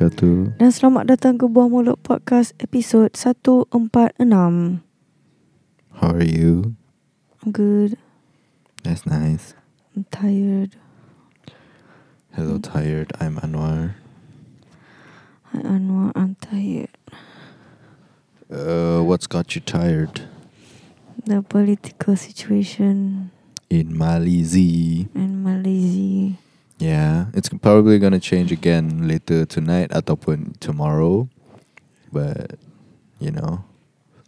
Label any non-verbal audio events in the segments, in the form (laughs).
Wabarakatuh. Dan selamat datang ke Buah Mulut Podcast episod 146. How are you? I'm good. That's nice. I'm tired. Hello, tired. I'm Anwar. Hi Anwar, I'm tired. Uh, what's got you tired? The political situation In Malaysia. in Malaysia. Yeah, it's probably gonna change again later tonight ataupun tomorrow. But you know,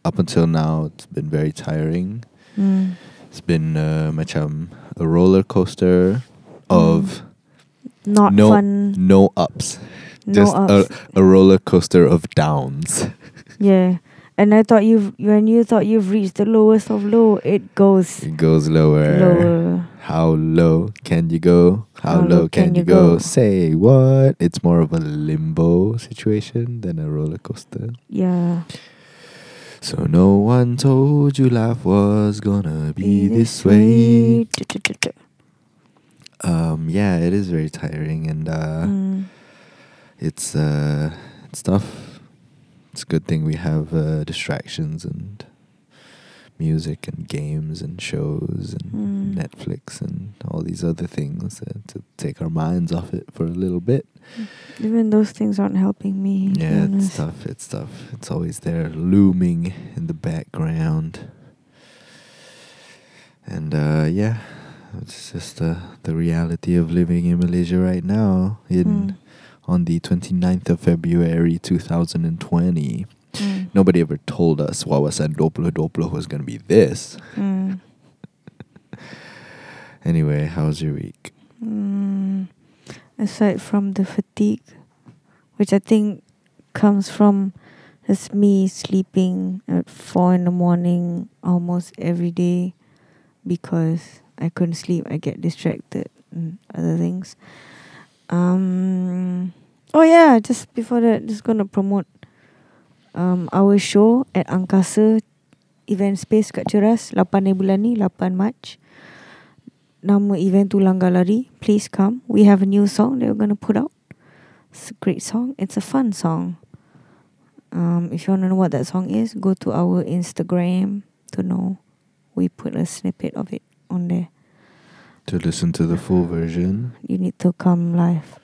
up until now, it's been very tiring. Hmm. It's been uh, macam a roller coaster of Not no fun. no ups, No just ups. a a roller coaster of downs. (laughs) yeah. And I thought you've when you thought you've reached the lowest of low, it goes It goes lower. lower. How low can you go? How, low, can, you go? Say what? It's more of a limbo situation than a roller coaster. Yeah. So no one told you life was gonna be, this way. Um, yeah, it is very tiring and uh, Mm. it's uh, it's tough. It's a good thing we have uh, distractions and music and games and shows and Mm. Netflix and all these other things uh, to take our minds off it for a little bit. Even those things aren't helping me. Yeah, it's tough. It's tough. It's always there, looming in the background. And uh, yeah, it's just uh, the reality of living in Malaysia right now. In Mm. On the 29th of February 2020. Mm. Nobody ever told us wawasan 2020 was going to be this. Mm. (laughs) Anyway, was your week? Mm, aside from the fatigue, which I think comes from just me sleeping at four in the morning almost every day because I couldn't sleep, I get distracted and other things. Um, oh yeah, just before that, just gonna promote um our show at Angkasa Event Space kat Ceras 8 bulan ni 8 Mac. Nama event tu Langgar Lari. Please come. We have a new song that we're gonna put out. It's a great song. It's a fun song. Um, if you wanna know what that song is, go to our Instagram to know. We put a snippet of it on there. To listen to the full version, You need to come live.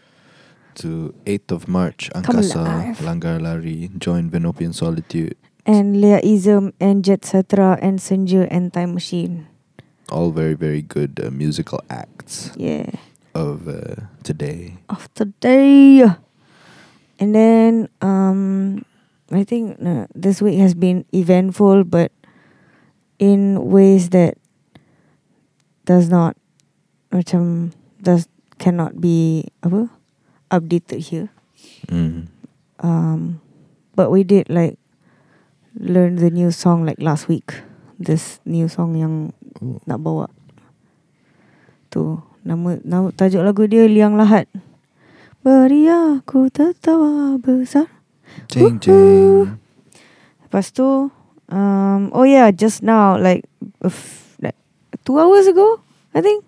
to 8th of March, Angkasa. Langgar Lari, join Venopian Solitude. And Lea Ism and Jet Satra and Senja and Time Machine. All very, very good uh, musical acts Yeah. of uh, today. of today. And then um I think uh, this week has been eventful but in ways that does not macam does cannot be apa updated here. Mm. Um but we did like learn the new song like last week. This new song yang Ooh. nak bawa. Tu nama nama tajuk lagu dia Liang Lahat. Beri aku tertawa besar. Woohoo. jing. Lepas tu um oh yeah just now like f- like two hours ago I think.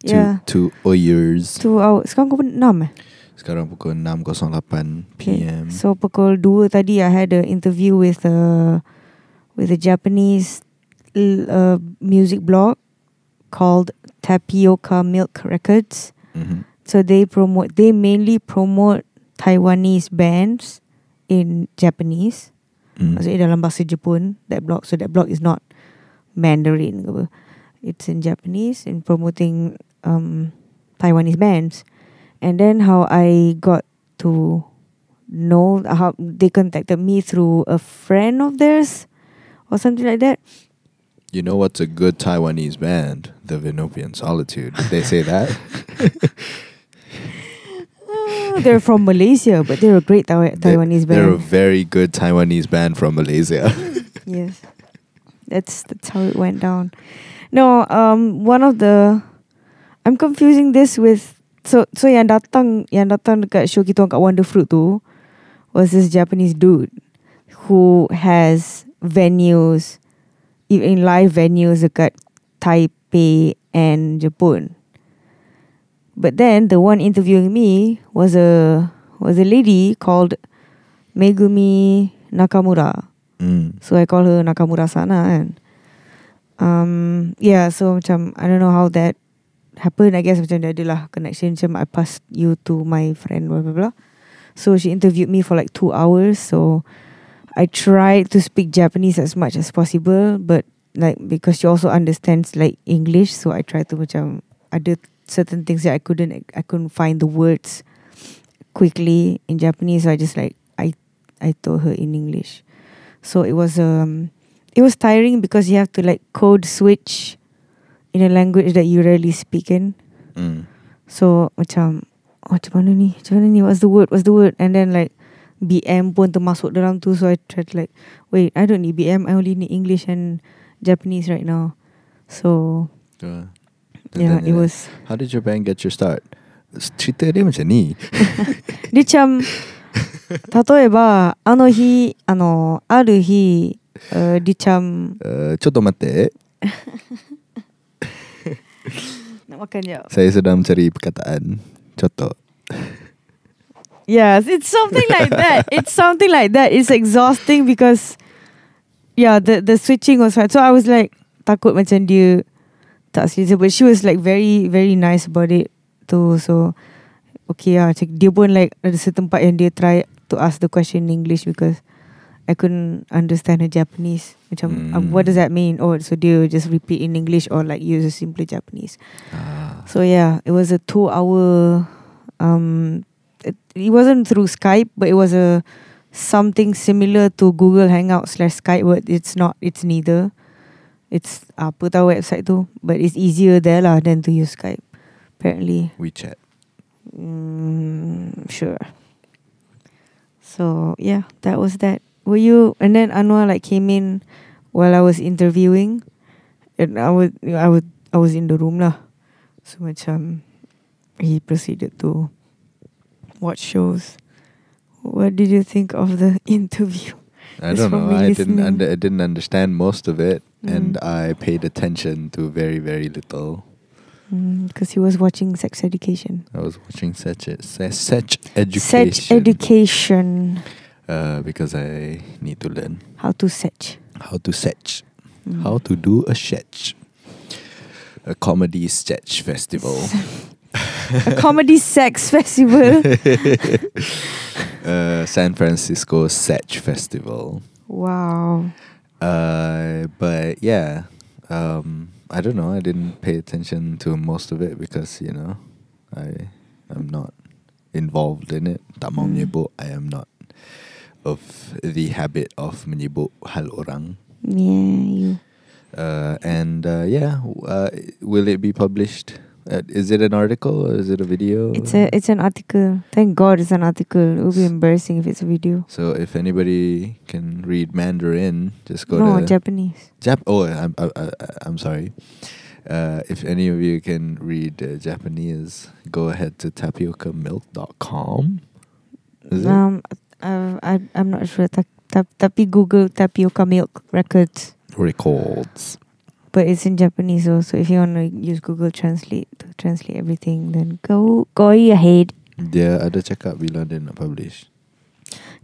Two, Yeah. two years. Two hours. Sekarang pukul enam eh? Sekarang pukul 6.08 Okay. PM. So pukul 2 tadi I had an interview with a with a Japanese uh, music blog called Tapioca Milk Records. Mhm. So they promote they mainly promote Taiwanese bands in Japanese. Mm. Maksudnya dalam bahasa Jepun that blog. So that blog is not Mandarin ke apa. It's in Japanese in promoting um Taiwanese bands. And then how I got to know how they contacted me through a friend of theirs or something like that. You know what's a good Taiwanese band? The Venopian Solitude. Did they say that? Ah, (laughs) they're from Malaysia, but they're a great Taiwa- They- Taiwanese They're a very good Taiwanese band from Malaysia. (laughs) yes, that's that's how it went down. No, um, one of the, I'm confusing this with so so yang datang yang datang dekat show kita kat Wonderfruit tu was this Japanese dude who has venues, in live venues dekat Taipei and Japan. But then the one interviewing me was a was a lady called Megumi Nakamura. Mm. So I call her Nakamura sana and Um yeah, so macam I don't know how that happened. I guess macam dia adalah connection macam I passed you to my friend blah blah blah. So she interviewed me for like two hours. So I tried to speak Japanese as much as possible, but like because she also understands like English, so I tried to macam ada certain things that I couldn't I couldn't find the words quickly in Japanese. So I just like I I told her in English. So it was um it was tiring because you have to like code switch in a language that you rarely speak in. Mm. So macam oh, macam mana ni? Macam mana ni? What's the word? What's the word? And then like BM pun termasuk dalam tu so I tried to like wait, I don't need BM. I only need English and Japanese right now. So Uh, yeah, then, it uh, was How did your band get your start? Cerita dia macam ni. (laughs) でちゃん例えばあの日あのある日、uh, りちゃん Uh, ちょっと待って。 (laughs) nak makan jap Saya sedang mencari perkataan. Contoh. Yes, it's something like that. (laughs) It's something like that. It's exhausting because yeah, the the switching was hard. So I was like takut macam dia tak selesa but she was like very very nice about it too. So okay lah. Dia pun like ada setempat yang dia try to ask the question in English because I couldn't understand her Japanese. Macam um, Hmm. what does that mean? Oh, so dia just repeat in English or like use a simple Japanese. Ah. So yeah, it was a two hour um it, it wasn't through Skype, but it was a something similar to Google Hangout slash Skype, but it's not it's neither. It's apa tahu website tu, but it's easier there lah than to use Skype. Apparently. WeChat. Mm, sure. So yeah, that was that. Were you and then Anwar like came in while I was interviewing and I would I would I was in the room lah. So macam he proceeded to watch shows. What did you think of the (laughs) interview? I don't know. I didn't. Under, I didn't understand most of it, and Mm. I paid attention to very, very little. Because he was watching Sex Education. I was watching such a, such education. Sex Education. Uh, because I need to learn How to setch. how to setch, Mm. how to do a sketch, a comedy sketch festival. (laughs) a comedy sex festival. (laughs) uh, San Francisco Setch Festival. wow. Uh, but yeah, um, I don't know. I didn't pay attention to most of it because you know, I am not involved in it. Tak mau Mm. menyebut. I am not of the habit of menyebut hal orang. Yeah, you. Uh, and uh, yeah, uh, will it be published? Uh, is it an article or is it a video? It's a it's an article. Thank God it's an article. It would be embarrassing if it's a video. so if anybody can read Mandarin, just go to no, to Japanese. Jap. Oh, I'm I, I, I'm sorry. Uh, if any of you can read uh, Japanese, go ahead to tapiocamilk.com. Is it? I, I'm not sure. Ta- ta- tapi Google tapioca milk records, Records. but it's in Japanese also. If you want to use Google Translate to translate everything, then go go ahead. Dia ada cakap bila dia nak publish.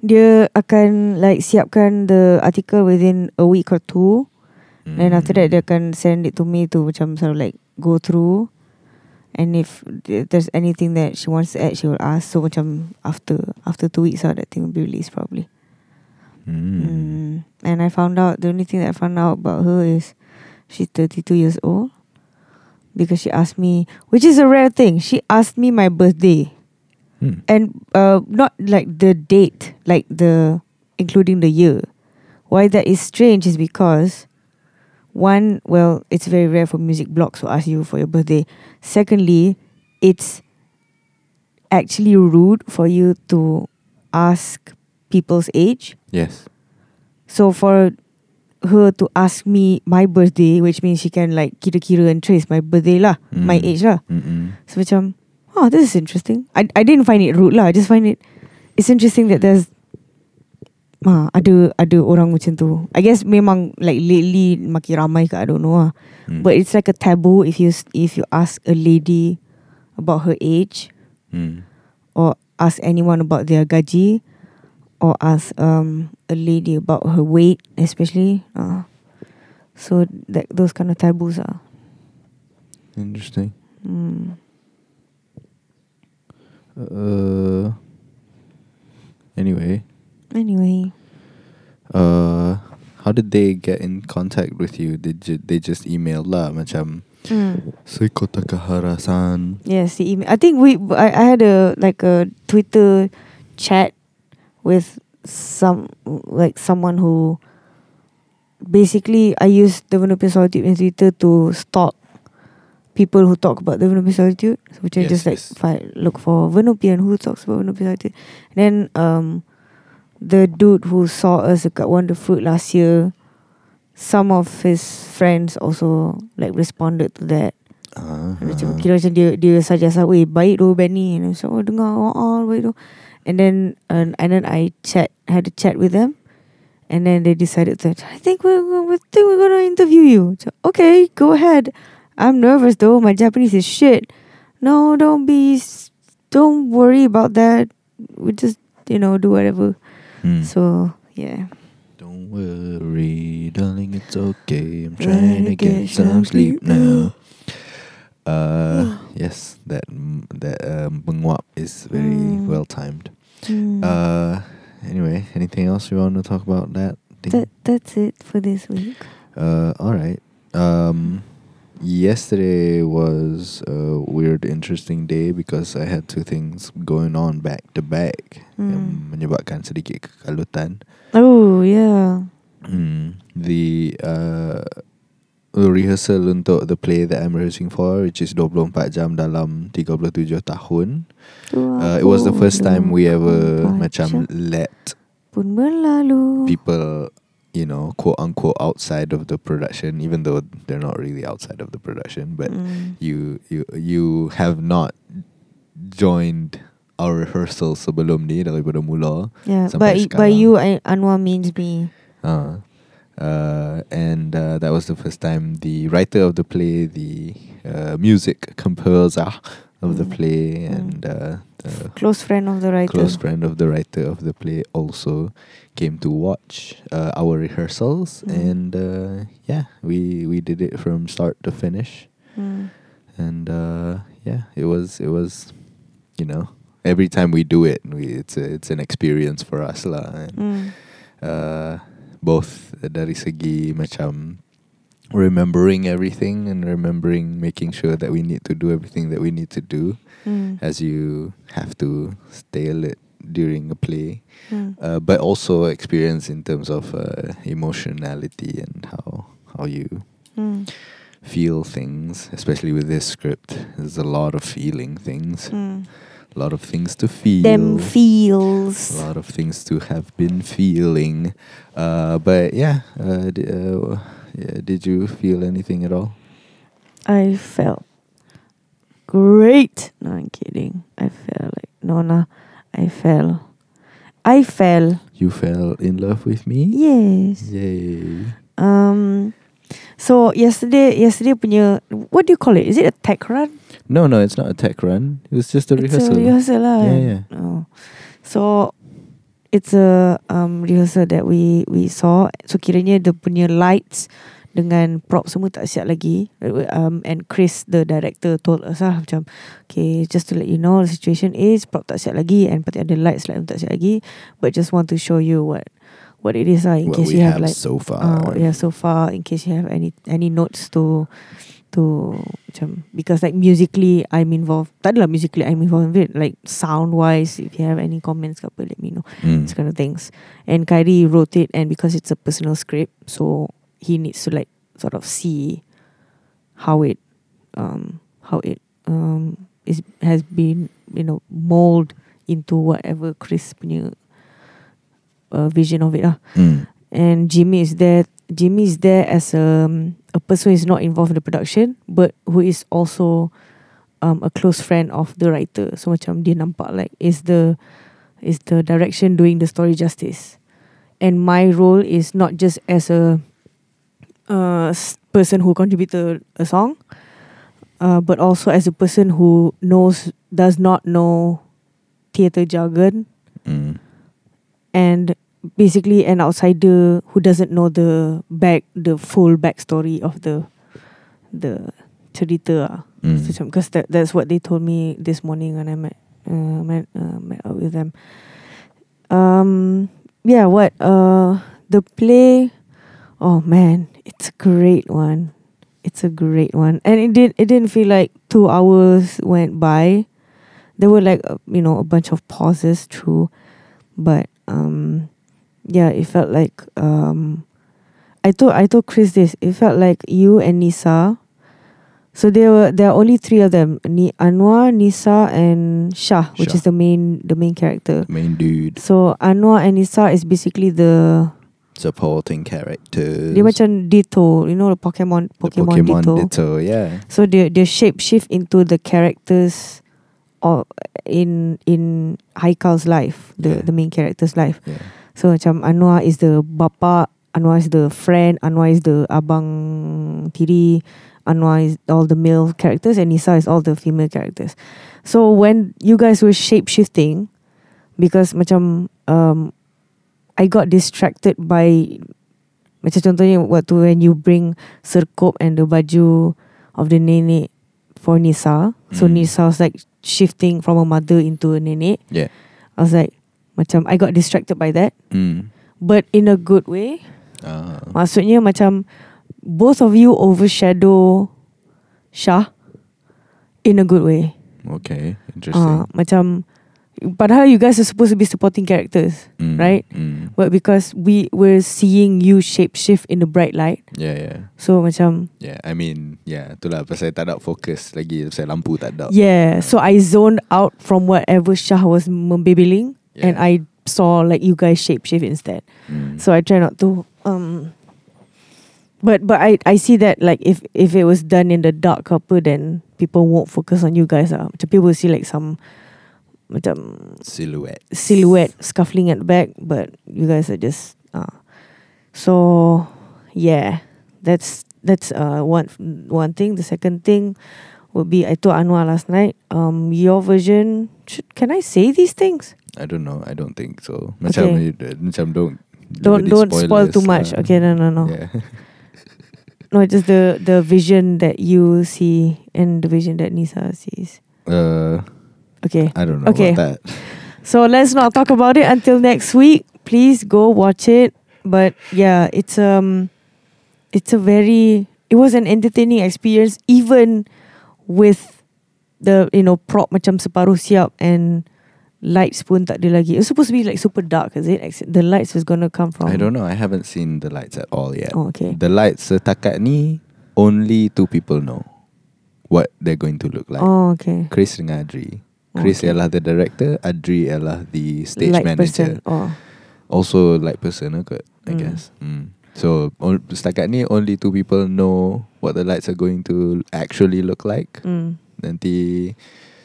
Dia akan like siapkan the article within a week or two. Then after that dia akan send it to me to macam sort of like go through and if there's anything that she wants to add she will ask so macam after after two weeks out that thing will be released probably. Mm. Mm. And I found out the only thing that I found out about her is she's 32 years old because she asked me which is a rare thing. She asked me my birthday Hmm. and uh not like the date like the including the year why that is strange is because one well it's very rare for music blogs to ask you for your birthday secondly it's actually rude for you to ask people's age Yes. so for her to ask me my birthday which means she can like kira-kira and trace my birthday lah my Mm. age lah Mm-mm. So macam Oh this is interesting I I didn't find it rude lah I just find it It's interesting that there's Ah, ada ada orang macam tu. I guess memang like lately makin ramai ke I don't know lah. Mm. But it's like a taboo if you if you ask a lady about her age Mm. or ask anyone about their gaji or ask um a lady about her weight especially uh, so that those kind of taboos are Interesting. mm. Uh. Anyway, anyway uh, how did they get in contact with you? Did you, they just email lah macam mm. Seiko Takahara-san. yes the email I think we I, I had a like a Twitter chat with some like someone who basically I use the Venopian Solitude in Twitter to stalk people who talk about the Venopian Solitude. So which I just like yes. fi- look for Venopian who talks about Venopian Solitude. And then um the dude who saw us at Wonderfruit last year, some of his friends also like responded to that. Uh, Macam kira macam dia dia suggest lah, "Weh, baik doh band ni." And so, oh, dengar, oh, oh, baik doh. And then uh, and then I chat had a chat with them. And then they decided that I think we're we think we're gonna interview you. So, okay, go ahead. I'm nervous though. My Japanese is shit. No, don't be. Don't worry about that. We just you know do whatever. Hmm. So yeah. Don't worry, darling, it's okay. I'm Trying to get some sleep now. Uh, yes, that mm, that um, is very Mm. well timed. Mm. Uh, anyway, anything else you want to talk about that? thing? that that's it for this week. Uh, all right. Um, yesterday was a weird, interesting day because I had two things going on back to back yang Hmm. menyebabkan sedikit kekalutan. Oh yeah. Hmm. The uh, rehearsal untuk the play that I'm rehearsing for, which is 24 jam dalam 37 tahun. Uh, it was the first time we ever macam let pun berlalu. people, you know, quote unquote outside of the production, even though they're not really outside of the production, but Mm. you you you have not joined our rehearsal sebelum ni daripada mula. yeah, sampai but by sekarang. you Anwar means me. Uh, uh, and uh, that was the first time the writer of the play, the uh, music composer of the Mm. play, Mm. and uh, the Close friend of the writer. close friend of the writer of the play also came to watch uh, our rehearsals, Mm. and uh, yeah, we we did it from start to finish, Mm. and uh, yeah, it was it was, you know, every time we do it, we, it's a, it's an experience for us lah. And, Mm. uh, both dari segi macam remembering everything and remembering making sure that we need to do everything that we need to do Mm. as you have to stay lit during a play Mm. uh, but also experience in terms of uh, emotionality and how how you Mm. feel things especially with this script there's a lot of feeling things Mm. a lot of things to feel Them feels. a lot of things to have been feeling. Uh, but yeah, uh, d- uh, yeah, did you feel anything at all? I felt great. No, I'm kidding. I felt like no, no. I fell. I fell. You fell in love with me? Yes. Yay. Um. So yesterday, yesterday punya what do you call it? Is it a tech run? No, no, it's not a tech run. It was just a It's rehearsal. a rehearsal lah. Yeah, yeah. Oh. So it's a um rehearsal that we we saw. So kiranya the punya lights dengan prop semua tak siap lagi. Um and Chris the director told us lah macam okay just to let you know the situation is prop tak siap lagi and pati ada lights like tak siap lagi but just want to show you what what it is lah in what case you have, have like so far. uh, have so far in case you have any any notes to to macam because like musically I'm involved tak adalah musically I'm involved with it like sound wise if you have any comments ke apa let me know Mm. this kind of things and Kyrie wrote it and because it's a personal script so he needs to like sort of see how it um how it um is has been you know mold into whatever Chris punya uh, vision of it lah Mm. and Jimmy is there. Jimmy is there as a a person who is not involved in the production, but who is also um, a close friend of the writer. So macam dia nampak like is the is the direction doing the story justice, and my role is not just as a uh, person who contributed a song, uh, but also as a person who knows does not know theatre jargon Mm. and basically an outsider who doesn't know the back the full backstory of the the cerita ah. Mm. So because that that's what they told me this morning when I met uh, met uh, met up with them. Um, yeah, what uh the play? Oh man, it's a great one. It's a great one, and it did it didn't feel like two hours went by. There were like uh, you know a bunch of pauses through, but um, yeah, it felt like um, I told I told Chris this. It felt like you and Nisa. So there were there are only three of them: Ni Anwar, Nisa, and Shah, which Shah. is the main the main character. Main dude, So Anwar and Nisa is basically the supporting characters. dia macam Ditto, you know the Pokemon the Pokemon, Pokemon Ditto. Ditto, yeah. So they they shape shift into the characters, or in in Haikal's life, the Yeah. the main character's life. Yeah. So macam Anwar is the bapa, Anwar is the friend, Anwar is the abang tiri, Anwar is all the male characters, and Nisa is all the female characters. So when you guys were shape shifting, because macam um, I got distracted by macam contohnya waktu when you bring serkop and the baju of the nenek for Nisa. So Mm. Nisa was like shifting from a mother into a nenek. Yeah. I was like, macam I got distracted by that, Mm. but in a good way. Uh, Maksudnya macam both of you overshadow Shah in a good way. okay, interesting. Uh, macam padahal you guys are supposed to be supporting characters, Mm, right? Mm. but because we were seeing you shape shift in the bright light, Yeah, yeah. so macam Yeah, I mean, yeah, itulah pasal tak ada fokus lagi pasal lampu tak ada. yeah. So I zoned out from whatever Shah was membebeling, Yeah. and I saw like you guys shape shift instead. Mm. So I try not to um but but I I see that like if if it was done in the dark couple then people won't focus on you guys. Macam people will see like some macam silhouette. silhouette scuffling at the back but you guys are just uh so yeah that's that's uh one one thing the second thing would be I told Anwar last night um your version should, can I say these things I don't know. I don't think so. Macam Okay. macam don't don't don't spoil too much lah. okay no no no Yeah. (laughs) No, just the the vision that you see and the vision that Nisa sees. Uh, Okay. I don't know Okay. about that. So let's not talk about it until next week. Please go watch it. But yeah, it's um it's a very it was an entertaining experience even with the you know prop macam separuh siap and lights pun tak ada lagi. It's supposed to be like super dark, is it? The lights is gonna come from I don't know. I haven't seen the lights at all yet. Oh, okay. The lights setakat ni only two people know what they're going to look like. Oh, okay. Chris dengan Adri. Chris Okay. ialah the director, Adri ialah the stage Light manager. person. Oh. Also light person kot, I Mm. guess. Mm. So on, setakat ni only two people know what the lights are going to actually look like. Mm. Nanti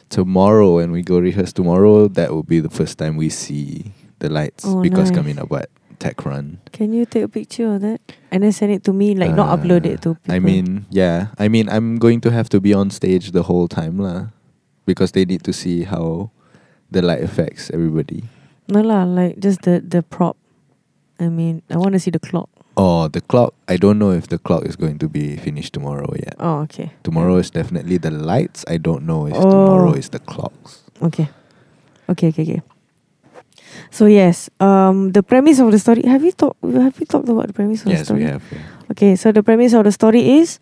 tomorrow when we go rehearse tomorrow, that will be the first time we see the lights Oh, because nice. kami nak buat tech run. Can you take a picture of that and then send it to me? Like not Uh, upload it to people. I mean, yeah. I mean, I'm going to have to be on stage the whole time lah, because they need to see how the light affects everybody. no lah, like just the the prop. I mean, I want to see the clock. Oh, the clock. I don't know if the clock is going to be finished tomorrow yet. Oh, okay. Tomorrow is definitely the lights. I don't know if Oh. tomorrow is the clocks. Okay. Okay, okay, okay. So yes, um, the premise of the story. Have you talked? Have we talked about the premise of the story? Yes, we have. yeah. Okay, so the premise of the story is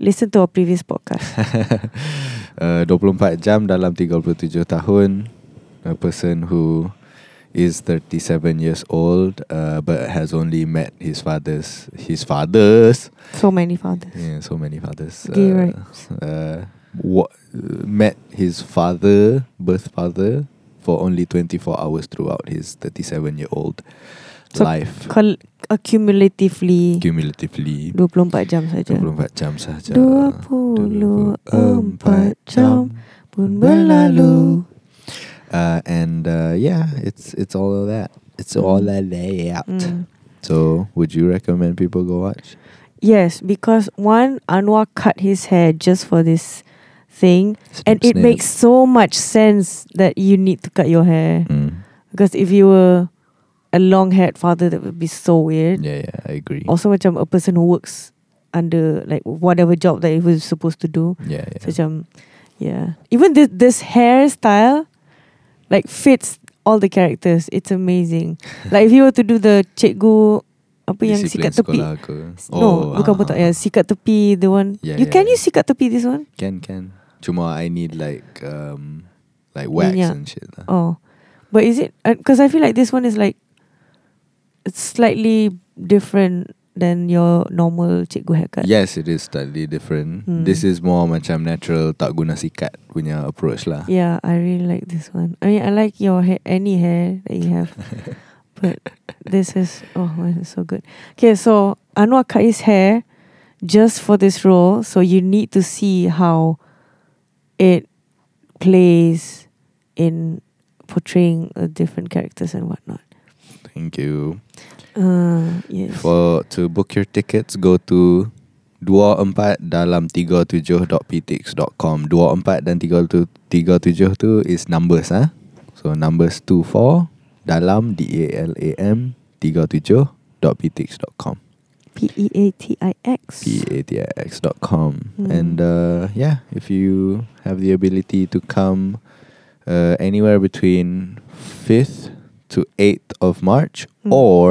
listen to our previous podcast. (laughs) uh, 24 jam dalam 37 tahun. A person who is 37 years old uh, but has only met his fathers. His fathers. so many fathers. Yeah, so many fathers. Gay uh. Uh, what, uh, met his father, birth father, for only 24 hours throughout his 37 year old So, life. Cul- accumulatively Cumulatively 24 jam saja. 24 jam sahaja. 24 jam pun berlalu. Uh, and uh, yeah, it's it's all of that. It's all of that. Mm. So, would you recommend people go watch? Yes, because one Anwar cut his hair just for this thing, and Snip, it snip. makes so much sense that you need to cut your hair Mm. because if you were a long-haired father, that would be so weird. Yeah, yeah, I agree. Also, macam a person who works under like whatever job that he was supposed to do. yeah, yeah. So macam yeah. Even this this hairstyle like fits all the characters. It's amazing. (laughs) like if you were to do the cikgu apa yang sikat tepi. ke? no, oh, bukan ah, botak ah, ah. ya, sikat tepi the one. Yeah, you yeah, can yeah. use sikat tepi this one? Can can. Cuma I need like um like wax Minyak. and shit lah. Oh. But is it uh, because I feel like this one is like slightly different than your normal cikgu haircut. Yes, it is slightly different. Hmm. This is more macam natural tak guna sikat punya approach lah. Yeah, I really like this one. I mean, I like your hair, any hair that you have, (laughs) but this is oh man, it's so good. Okay, so Anwar cut his hair just for this role, so you need to see how it plays in portraying uh, different characters and whatnot. Thank you. Uh, yes. For to book your tickets, go to 24 dalam 37.peatix.com. 24 dan 37 tu is numbers ah. So numbers 24 dalam D A L A M 37.peatix.com. P E A T I X. P-A-T-I-X.com. Hmm. And uh, yeah, if you have the ability to come uh, anywhere between 5th to 8th of March Hmm. or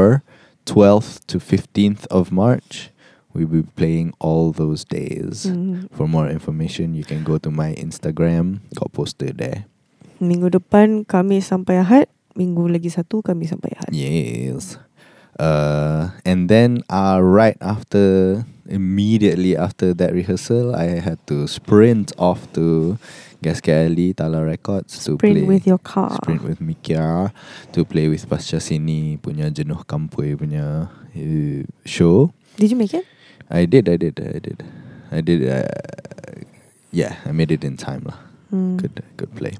12th to 15th of March, we'll be playing all those days. Hmm. For more information, you can go to my Instagram. Got posted there. Minggu depan kami sampai Ahad. Minggu lagi satu kami sampai Ahad. Yes. Uh, and then uh, right after, immediately after that rehearsal, I had to sprint off to Gasket Alley, Tala Records to Sprint play. with your car. Sprint with Mikia to play with Pasca Sini punya Jenuh Kampui punya uh, show. Did you make it? I did, I did, I did. I did, uh, yeah, I made it in time lah. Hmm. Good, good play.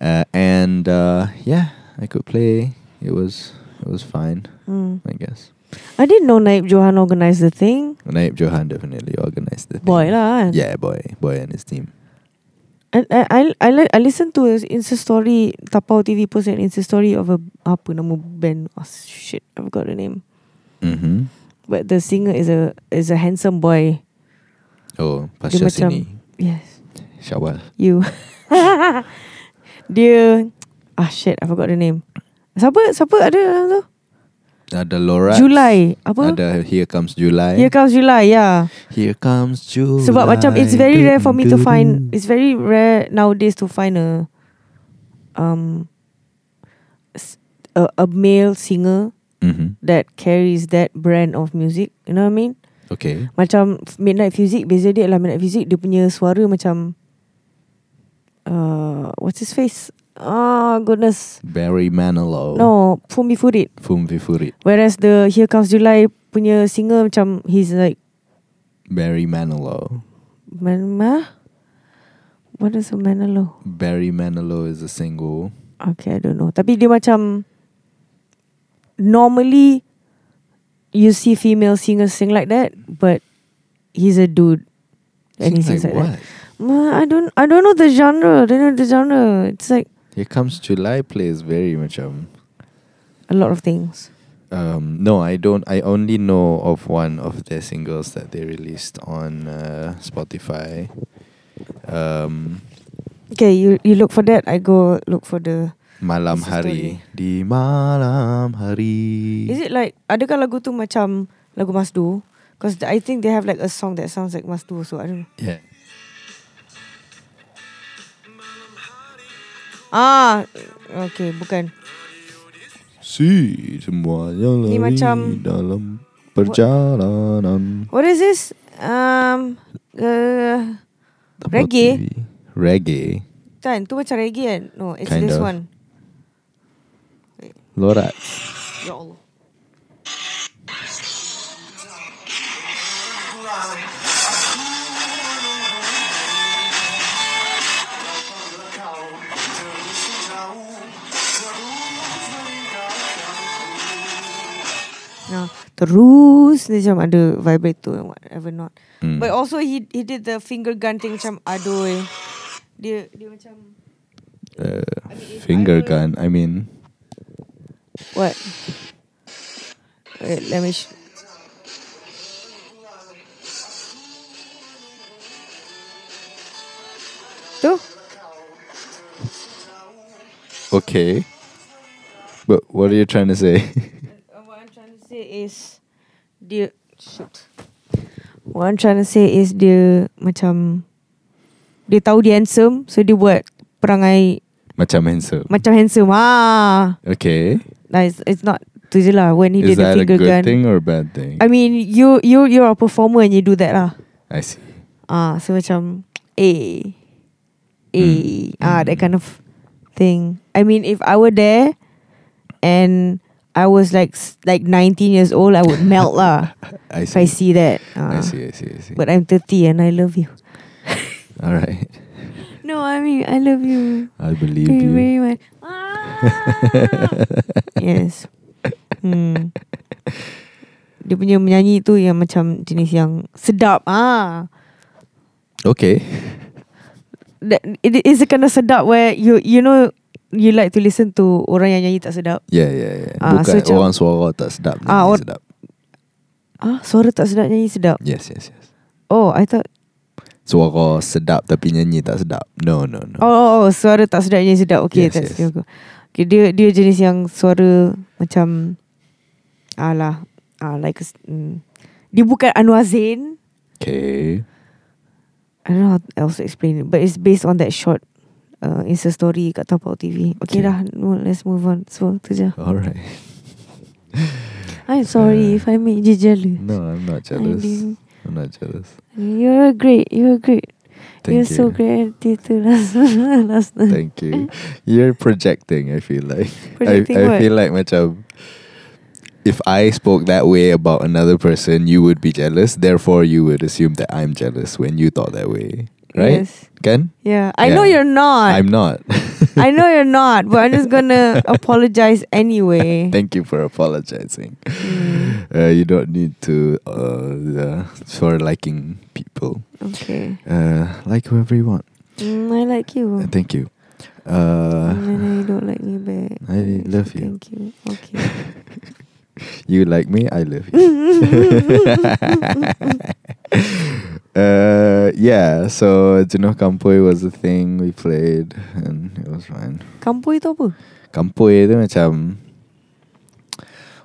Uh, and uh, yeah, I could play. It was, it was fine, Hmm. I guess. I didn't know Naib Johan organised the thing. Naib Johan definitely organized the thing. Boy lah. Yeah, boy, boy and his team. And I I I, like, I listened to his Insta story. Tapau TV post an Insta story of a apa nama band. Oh shit, I forgot the name. Mm-hmm. But the singer is a is a handsome boy. Oh, Dia Pasca macam Sini, yes, Syawal. you. (laughs) Dia ah shit, I forgot the name. Siapa siapa ada tu? Ada Laura. July apa? Ada Here Comes July. Here comes July, yeah. Here Comes July. Sebab macam it's very rare for me to find it's very rare nowadays to find a um a, a male singer Mhm. that carries that brand of music. You know what I mean? Okay. Macam Midnight Music Beza dia adalah Midnight Music Dia punya suara macam uh, What's his face? Oh goodness Barry Manilow. No Fumbi Furit Fumvi Furit. Whereas the Here Comes July punya singer macam He's like Barry Manilow. Manma? What is a Manilow? Barry Manilow is a single. Okay I don't know Tapi dia macam Normally You see female singers sing like that But He's a dude And he Sings like like that what? Ma, I don't I don't know the genre. I don't know the genre. It's like Here Comes July plays very much macam. a lot of things. Um, no, I don't. I only know of one of their singles that they released on uh, Spotify. Um, Okay, you you look for that. I go look for the. Malam Hari. Di malam hari. Is it like adakah lagu tu macam lagu Masdu? Because I think they have like a song that sounds like Masdu. So I don't know. Yeah. Ah, okay, bukan. Si semua yang Ni lari macam- dalam perjalanan. What is this? Um, uh, Reggae? TV. Reggae. kan? Tu macam reggae kan? No, it's Kind this of. one. Lorat. Ya Allah. Nah, Terus dia macam ada vibrator and whatever not. Mm. But also he he did the finger gun thing macam aduh. Dia dia macam Uh, I mean, finger I gun. I mean, what? Wait, let me. Sh- Tu okay. But what are you trying to say? (laughs) is dia shoot. What I'm trying to say is dia macam dia tahu dia handsome so dia buat perangai Macam handsome. macam handsome ah. Okay. Nah, it's, it's not tu je lah when he Is did the that a finger good gun. thing or a bad thing? I mean you you you're a performer and you do that lah. I see. Ah, so macam eh eh ah that kind of thing. I mean if I were there and I was like like 19 years old, I would melt lah (laughs) I if I see. that. I Ah. see. I see. I see. But I'm 30 and I love you. (laughs) All right. No, I mean I love you I believe very you. very much. Ah! (laughs) yes. Hmm. Dia punya menyanyi tu yang macam jenis yang sedap ah. Okay. That it is a kind of sedap where you you know you like to listen to orang yang nyanyi tak sedap. Yeah, yeah, yeah. Ah, Bukan so orang suara tak sedap. Nyanyi or- sedap. Ah, suara tak sedap nyanyi sedap. Yes, yes, yes. Oh, I thought Suara sedap tapi nyanyi tak sedap. No, no, no. Oh, oh, oh suara tak sedap nyanyi sedap. Okay, Yes, that's yes. okay. okay. Dia dia jenis yang suara macam alah, ah like mm, dia bukan Anwar Zain. Okay. I don't know how else to explain it, but it's based on that short uh, Insta story kat Tapak TV. Okay. Okay, dah, no, let's move on. So, tu je. All right. (laughs) I'm sorry Uh, if I made you jealous. No, I'm not jealous. I'm not jealous. You're great. You're great. Thank You're you. so great at theatre last, (laughs) last night. Thank you. You're projecting, I feel like. Projecting I, I what? feel like my macam if I spoke that way about another person, you would be jealous. Therefore, you would assume that I'm jealous when you thought that way. Right? Yes. Can? Yeah. I know you're not. I'm not. (laughs) I know you're not, but I'm just gonna (laughs) apologize anyway. Thank you for apologizing. Mm, Uh, you don't need to uh, uh, for liking people. okay. Uh, like whoever you want. Mm, I like you. Uh, thank you. Uh, and you don't like me back. I love you. Thank you. Okay. (laughs) you like me, I love you. (laughs) uh, yeah, so Jenuh Kampoi was the thing we played and it was fine. Kampung itu apa? Kampoi tu macam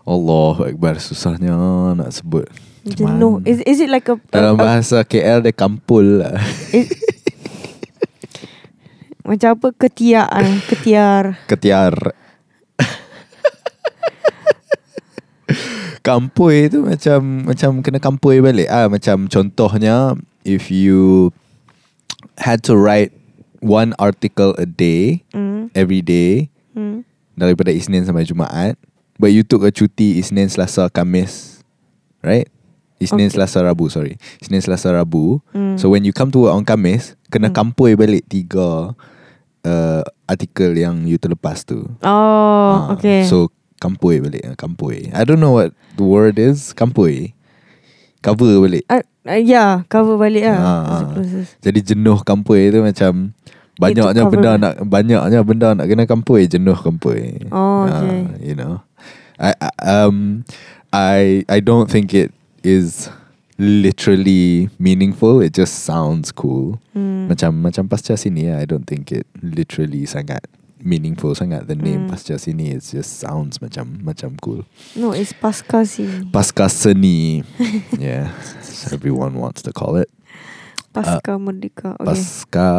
Allah Akbar susahnya nak sebut. Jenuh. Is is it like a, a, Dalam a bahasa KL dia kampul lah. is, (laughs) macam apa ketiak ah, ketiar. Ketiar. Kampui tu macam macam kena kampui balik ah macam contohnya if you had to write one article a day Mm. every day Mm. daripada Isnin sampai Jumaat but you took a cuti Isnin Selasa Kamis right Isnin Okay. Selasa Rabu sorry Isnin Selasa Rabu Mm. so when you come to work on Kamis kena Mm. kampui balik tiga uh, artikel yang you terlepas tu Oh, Ah, okay. So kampui balik ah, Kampui I don't know what the word is Kampui Cover balik uh, uh, yeah, cover balik lah. Ah, ah. closest. Jadi jenuh kampui tu macam Banyaknya benda nak Banyaknya benda nak kena kampui Jenuh kampui Oh, Ah, okay. You know I, I um I I don't think it is literally meaningful It just sounds cool Mm. Macam macam pasca sini I don't think it literally sangat meaningful sangat the name Hmm. pasca sini it just sounds macam macam cool No, it's pasca sini. pasca seni (laughs) yeah everyone wants to call it Pasca Merdeka. Okay. pasca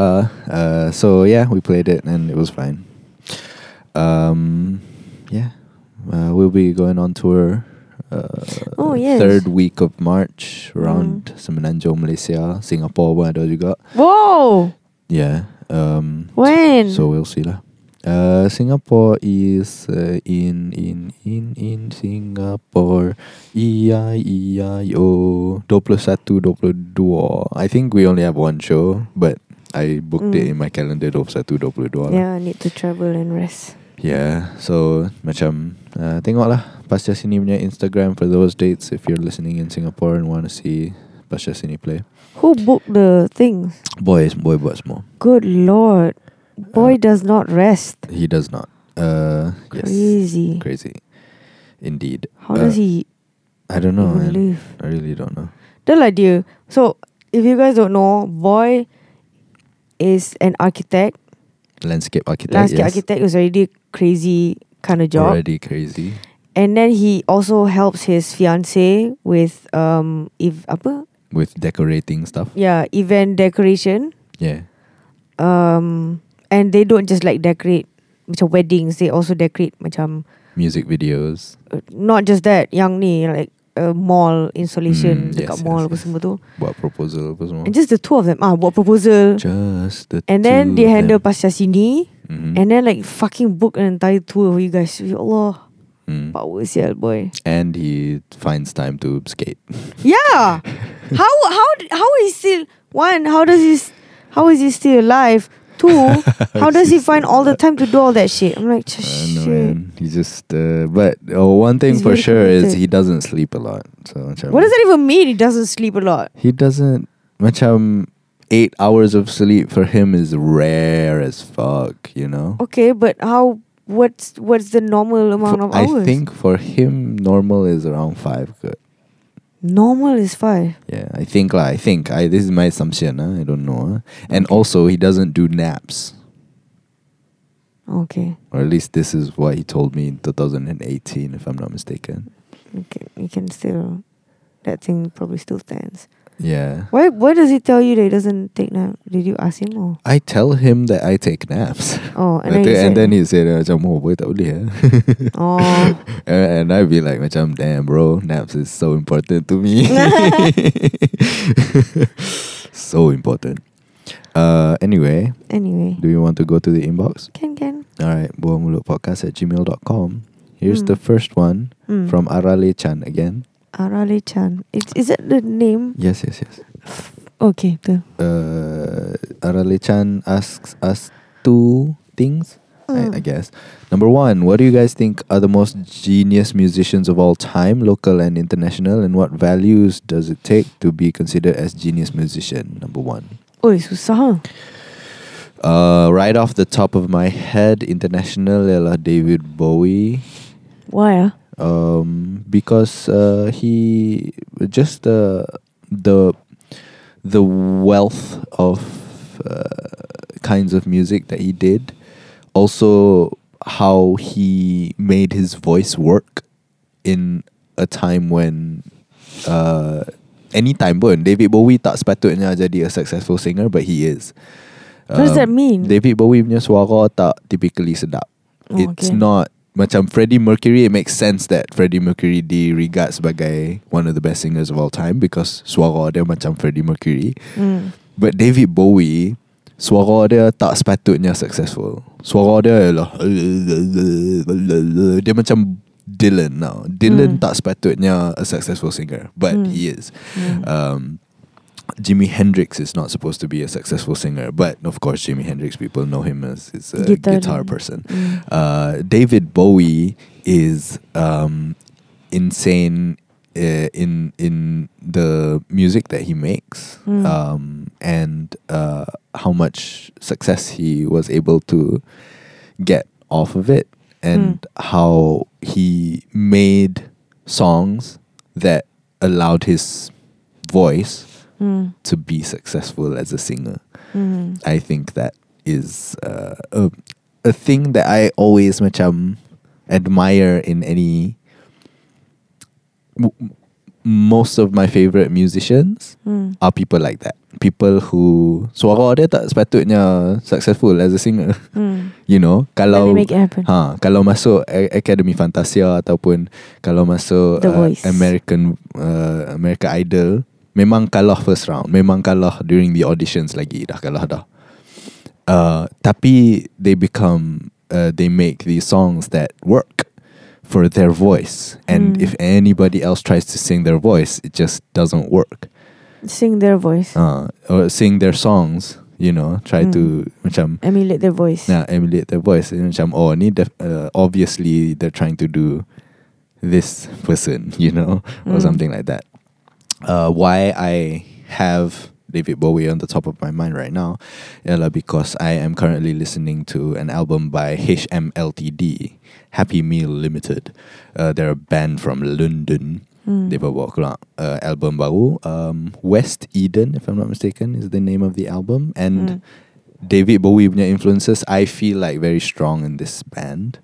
uh, so yeah we played it and it was fine um yeah uh, we'll be going on tour uh, Oh, yes. third week of March around Semenanjung Malaysia Singapore where pun ada juga Whoa! yeah um When? So we'll see lah. Uh, Singapore is uh, in in in in Singapore. E I E I O 21 22. I think we only have one show, but I booked it Mm. in my calendar 21 22 lah. Yeah, I need to travel and rest. Yeah, so macam uh, tengoklah Pasca Sini punya Instagram for those dates if you're listening in Singapore and want to see Pasca Sini play. Who booked the things? Boy, boy buat semua. Good lord. Boy does not rest. He does not. Uh, yes. Crazy. Crazy. Indeed. How Uh, does he I don't know. live? I really don't know. Lah dia. So, if you guys don't know, Boy is an architect. Landscape architect. Landscape yes. architect was already crazy kind of job. Already crazy. And then he also helps his fiance with um if apa? With decorating stuff. Yeah, event decoration. Yeah. Um and they don't just like decorate macam weddings, they also decorate macam Music videos. uh, not just that, yang ni like a mall installation Mm, dekat yes, mall yes, apa yes. semua tu. Buat proposal apa semua. And just the two of them ah buat proposal. Just the And then they handle them. pasca sini Mhm. and then like fucking book an entire tour for you guys. Ya Allah, Mm. power sial boy. And he finds time to skate. (laughs) Yeah. how how how is still one? How does he? How is he still alive? Two. (laughs) how does he find all the time to do all that shit? I'm like, shit. know, man. He just, uh, but oh, one thing He's for very sure is he doesn't sleep a lot. So macam, What does that even mean? He doesn't sleep a lot. He doesn't. Macam eight hours of sleep for him is rare as fuck. You know. Okay, but how? What's what's the normal amount For- of hours? I think for him normal is around five. Good. Normal is five. Yeah, I think lah. I think I. This is my assumption. Huh? I don't know. Huh? And also, he doesn't do naps, Okay, or at least this is what he told me in 2018, if I'm not mistaken. okay, you can still. That thing probably still stands. Yeah. Why? Why does he tell you that he doesn't take nap? Did you ask him or? I tell him that I take naps. (laughs) Oh, and then, he and then he said, macam, oh, boy, tak boleh eh. Oh, (laughs) and, and I'd be like, macam, damn, bro, naps is so important to me. (laughs) so important. Uh, anyway, anyway, do you want to go to the inbox? can can. All right, buangmulutpodcast at gmail.com. Here's Hmm. the first one Mm. from Arale Chan again. Arale Chan. Is is that the name? Yes, yes, yes. Okay, the. Uh, Arale Chan asks us two things, Mm. I, I guess. Number one, what do you guys think are the most genius musicians of all time, local and international, and what values does it take to be considered as genius musician? Number one. Oi, susah. Uh, right off the top of my head, international ialah David Bowie. Why? Um, because uh, he just the the the wealth of uh, kinds of music that he did, also how he made his voice work in a time when uh, anytime pun David Bowie tak sepatutnya jadi a successful singer but he is. What does that mean? David Bowie punya suara tak typically sedap. Oh, It's okay. not macam Freddie Mercury. It makes sense that Freddie Mercury di regard sebagai one of the best singers of all time because suara dia macam Freddie Mercury. Mm. But David Bowie suara dia tak sepatutnya successful. Suara dia ialah dia macam Dylan now. Dylan Hmm. tak sepatutnya a successful singer, but Hmm. he is. Mm. Um, Jimi Hendrix is not supposed to be a successful singer, but of course, Jimi Hendrix people know him as, as a Guitar- guitar, person. Mm. Uh, David Bowie is um, insane uh, in in the music that he makes, Mm. um, and uh, how much success he was able to get off of it, and how he made songs that allowed his voice Mm. to be successful as a singer. Mm. I think that is uh, a a thing that I always macam admire in any m- most of my favorite musicians Mm. are people like that. People who suara dia tak sepatutnya successful as a singer. Mm. (laughs) You know, kalau they make it happen. Ha, kalau masuk Akademi Fantasia ataupun kalau masuk uh, American uh, America Idol, memang kalah first round, memang kalah during the auditions lagi, dah kalah dah. Uh, tapi they become uh, they make these songs that work for their voice, and Mm. if anybody else tries to sing their voice, it just doesn't work. Sing their voice. Uh, or sing their songs, you know, try Mm. to macam Emulate their voice. Nah, emulate their voice. And macam, oh, ni def- uh, obviously they're trying to do this person, (laughs) you know, or Mm. something like that. Uh, why I have David Bowie on the top of my mind right now ialah because I am currently listening to an album by HMLTD, Happy Meal Limited. Uh, they're a band from London. Hmm. Dia bawa keluar uh, album baru. Um, West Eden, if I'm not mistaken, is the name of the album. And Hmm. David Bowie punya influences I feel like very strong in this band.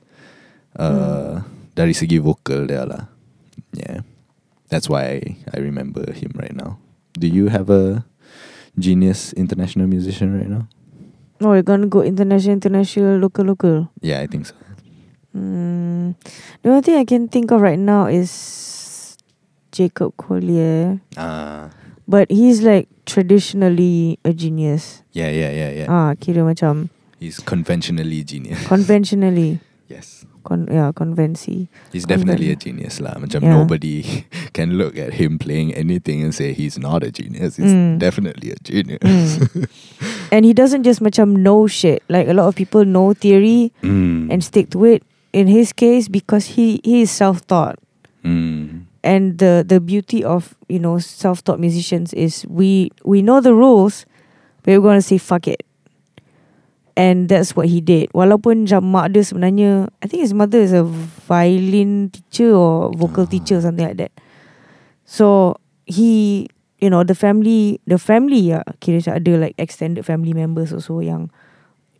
Uh, Dari segi vocal dia lah. Yeah. That's why I remember him right now. Do you have a genius international musician right now? Oh, you're gonna go international, international, local, local. Yeah, I think so. Mm, the only thing I can think of right now is Jacob Collier, Ah, but he's like traditionally a genius. yeah, yeah, yeah, yeah. Ah, kira macam He's conventionally genius. conventionally, (laughs) yes. Con yeah, convensi. He's definitely a genius lah. Macam Yeah. nobody (laughs) can look at him playing anything and say he's not a genius. He's Mm. definitely a genius. Mm. (laughs) and he doesn't just macam know shit. Like a lot of people know theory Mm. and stick to it. In his case, because he he is self-taught. Mm. and the the beauty of you know self-taught musicians is we we know the rules but we're gonna say fuck it and that's what he did walaupun macam mak dia sebenarnya I think his mother is a violin teacher or vocal Ah. teacher something like that so he you know the family the family ya kira macam ada like extended family members also yang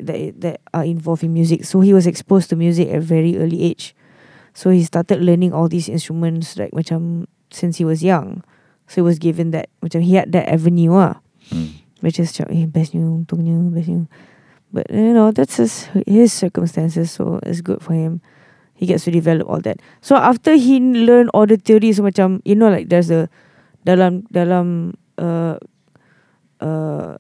that that are involved in music so he was exposed to music at very early age so he started learning all these instruments like macam since he was young. So he was given that macam he had that avenue ah. Mm. Which is macam eh bestnya untungnya bestnya. But you know that's his his circumstances so it's good for him. He gets to develop all that. So after he learn all the theories so macam you know like there's a dalam dalam uh, uh,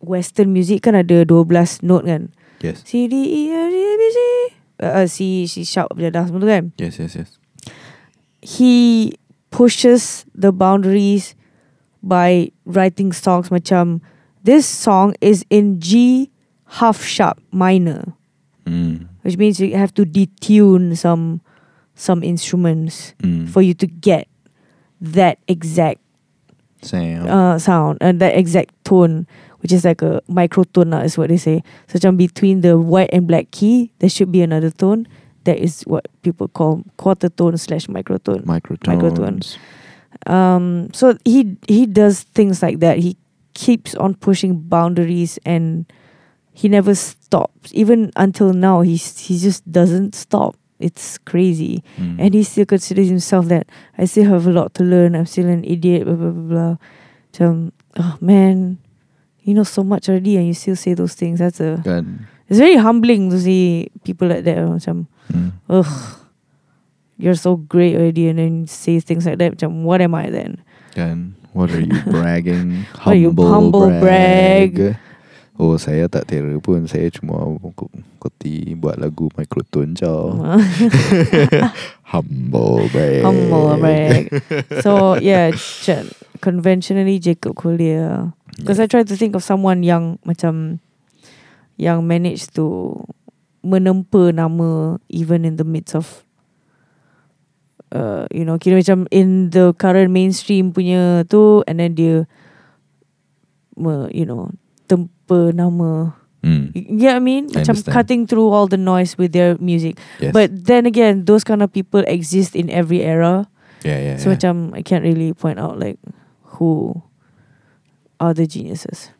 western music kan ada 12 note kan. Yes. C D E F G B C uh, C C sharp dia dah semua tu kan Yes, yes, yes. he pushes the boundaries by writing songs macam this song is in G half sharp minor Mm. which means you have to detune some some instruments Mm. for you to get that exact Sam. uh, sound and that exact tone which is like a microtone lah, is what they say so macam between the white and black key there should be another tone that is what people call quarter tone slash microtone Microtones. microtones. um so he he does things like that he keeps on pushing boundaries and he never stops even until now he's he just doesn't stop it's crazy Mm. and he still considers himself that I still have a lot to learn I'm still an idiot blah blah blah blah Macam, oh man you know so much already and you still say those things that's a Kan. it's very humbling to see people like that macam Mm. ugh you're so great already and then say things like that macam what am I then Kan. What are you bragging? (laughs) What are you, humble brag? Oh, saya tak tera pun. Saya cuma ko- koti buat lagu microtone je. (laughs) humble brag. humble brag so yeah conventionally Jacob Collier because I tried to think of someone yang macam yang managed to menempa nama even in the midst of uh, you know kira macam in the current mainstream punya tu and then dia me, you know tempa nama Mm. you get I mean I macam understand. cutting through all the noise with their music Yes. but then again those kind of people exist in every era yeah, yeah, so yeah. macam I can't really point out like who are the geniuses.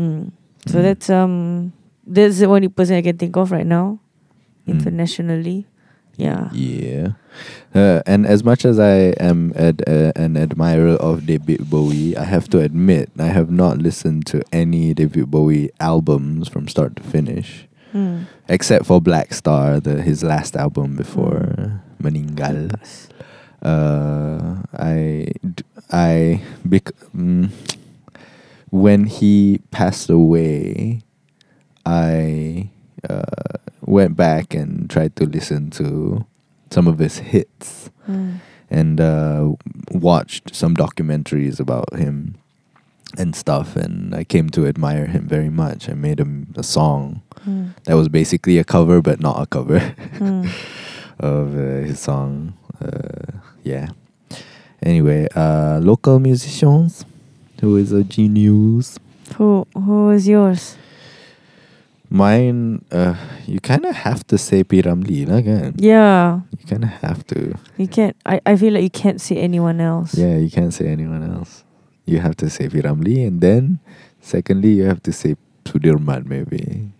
Mm. So Mm. that's um that's the only person I can think of right now Mm. internationally. Yeah. Yeah. Uh, and as much as I am ad, uh, an admirer of David Bowie, I have to admit I have not listened to any David Bowie albums from start to finish, Mm. except for Blackstar, the his last album before Meninggal. Uh, I I bec- mm, when he passed away, I uh, went back and tried to listen to some of his hits Mm. and uh, watched some documentaries about him. and stuff. And I came to admire him very much. I made him a song Hmm. that was basically a cover, but not a cover (laughs) Hmm. of uh, his song. Uh, yeah. Anyway, uh, local musicians. Who is a genius? Who who is yours? Mine, uh, you kind of have to say P. Ramlee, lah, kan? Yeah, You kind of have to. you can't. I, I feel like you can't say anyone else. Yeah, you can't say anyone else. You have to say P. Ramlee, and then, secondly, you have to say Sudirman, maybe.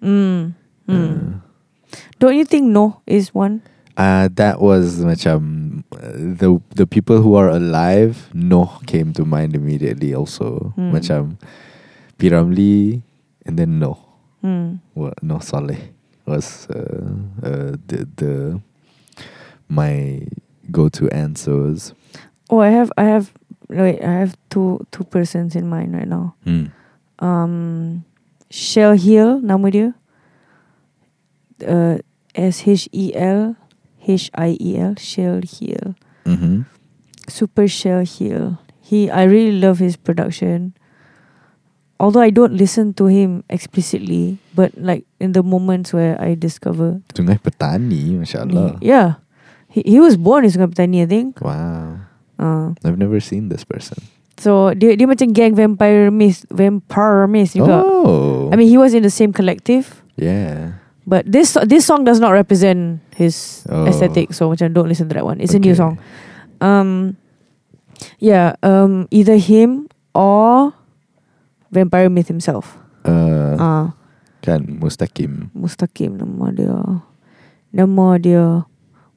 Mm. Mm. Uh, Don't you think Noh is one? Uh, that was macam the the people who are alive. Noh came to mind immediately. Also, Hmm. macam P. Ramlee, and then Noh, Hmm. what Noh Saleh was uh, uh, the the my go to answers. Oh, I have I have wait, I have two two persons in mind right now. Hmm. Um Shelhiel nama dia. Uh, S H E L H I E L Shelhiel. Mm-hmm. Super Shelhiel. He I really love his production. Although I don't listen to him explicitly, but like in the moments where I discover Sungai Petani, masya Allah. Yeah. He he was born in Sungai Petani, I think. Wow, Uh, I've never seen this person. so dia dia macam gang vampire miss vampire miss juga. Oh, I mean he was in the same collective, yeah. but this this song does not represent his Oh. aesthetic. So macam don't listen to that one. It's a new song. Um, yeah. Um, either him or vampire myth himself. Uh, Ah, kan Mustaqim. Mustaqim nama dia. Nama dia.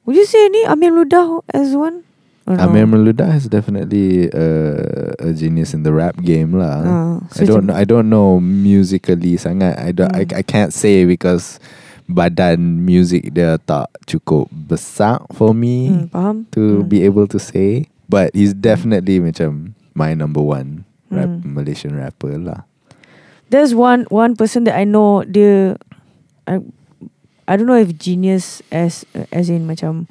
Would you say ni Amir Ludah as one? Or no? Amir Maluda is definitely uh, a genius in the rap game lah. Ah, so I don't I don't know musically sangat. I don't I, Hmm. I can't say because badan music dia tak cukup besar for me Hmm, faham? to Hmm. be able to say. But he's definitely macam my number one rap Hmm. Malaysian rapper lah. There's one one person that I know dia I I don't know if genius as as in macam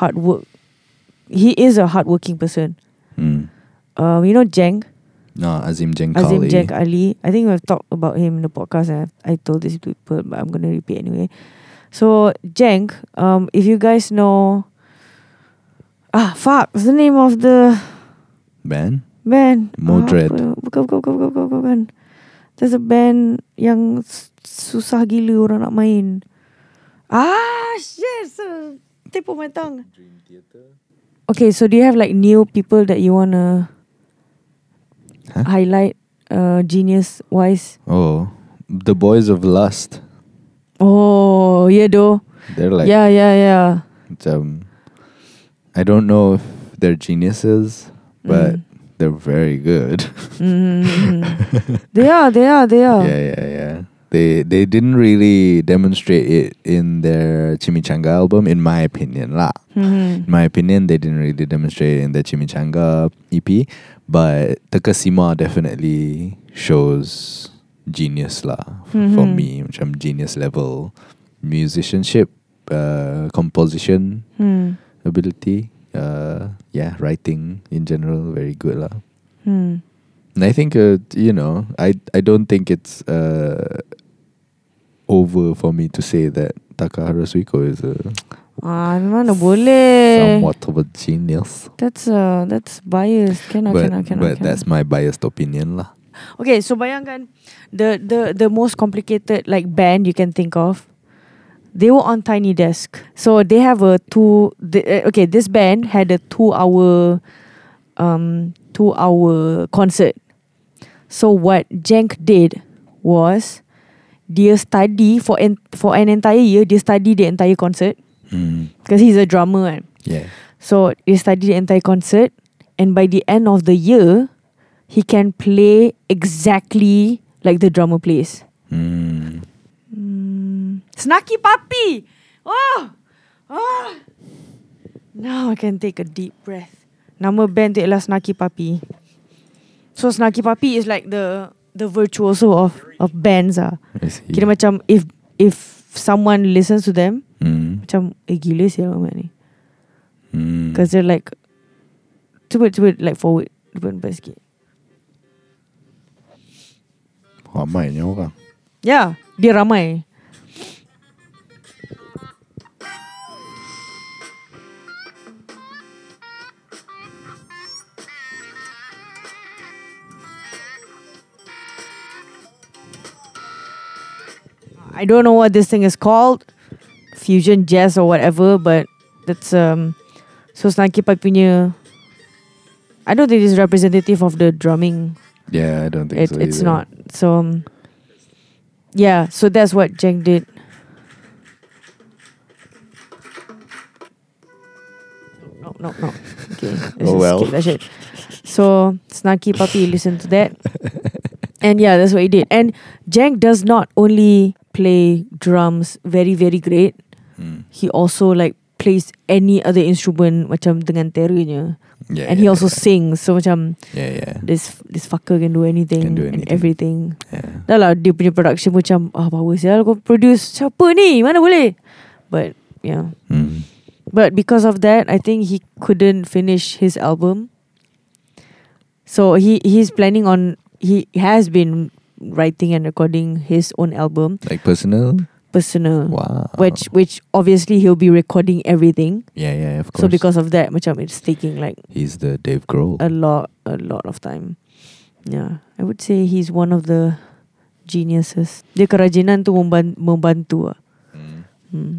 hard work. He is a hardworking person. Hmm. Um, you know Jeng No, Azim Jengkali. Azim Jeng Ali. I think we've talked about him in the podcast. And I, I told this to people, but I'm gonna repeat anyway. So Jeng, um, if you guys know, ah fuck, what's the name of the band. Band? Modred. Ah, apa? bukan, bukan, bukan, bukan, bukan, bukan. There's a band yang susah gila orang nak main. Ah, shit. So, tip of my tongue. Okay, so do you have like new people that you wanna Huh? highlight, uh, genius wise? Oh, the Boys of Lust. Oh, yeah, though. They're like yeah, yeah, yeah. um, I don't know if they're geniuses, but Mm. They're very good. Mm-hmm. (laughs) they are, they are, they are. yeah, yeah, yeah. They they didn't really demonstrate it in their Chimichanga album, in my opinion, lah. Mhm. In my opinion, they didn't really demonstrate it in the Chimichanga EP, but Takasima definitely shows genius lah for Mhm. me, macam genius level musicianship, uh, composition Hmm. ability, uh, yeah, writing in general, very good lah. Hmm. And I think, uh, you know, I I don't think it's uh, over for me to say that Takahara Suiko is a Ah, mana boleh. somewhat of a genius. That's uh, that's biased. Cannot, but cannot, cannot. but cannot. that's my biased opinion lah. Okay, so bayangkan the the the most complicated like band you can think of. They were on Tiny Desk, so they have a two. The, uh, okay, this band had a two-hour, um, two-hour concert. So what Jeng did was, dia study for en- for an entire year. Dia study the entire concert Mm. because he's a drummer. Yeah. So he studied the entire concert, and by the end of the year, he can play exactly like the drummer plays. Mm. Snarky puppy. Oh, oh. Now I can take a deep breath. Nama band tu ialah Snarky Puppy. So Snarky Puppy is like the the virtuoso of of bands ah. Kira macam if if someone listens to them, Mm. macam eh gila sih orang ni. Mm. Because they're like Cuba cuba like forward Depan depan sikit Ramainya orang. Ya, dia ramai. I don't know what this thing is called, fusion jazz or whatever, but that's um so Snarky Puppy punya I don't think it's representative of the drumming Yeah, I don't think it, so. it's either. not. So um, yeah, so that's what Jeng did. No, no, no. Okay, (laughs) let's Oh, well. that shit. So Snarky Puppy listen to that, (laughs) and yeah, that's what he did. And Jeng does not only play drums very very great. Hmm. He also like plays any other instrument macam dengan teranya. Yeah, and he also yeah. sings. So macam Yeah, yeah. this this fucker can do anything, Can do and anything. everything. yeah. Dah lah dia punya production macam ah power sial kau produce siapa ni mana boleh but yeah Mm. but because of that I think he couldn't finish his album so he he's planning on he has been writing and recording his own album Like personal. personal Wow. which which obviously he'll be recording everything Yeah, yeah, of course. so because of that macam it's taking like he's the Dave Grohl. a lot a lot of time yeah I would say he's one of the geniuses dia kerajinan tu memban- membantu lah. Mm. hmm.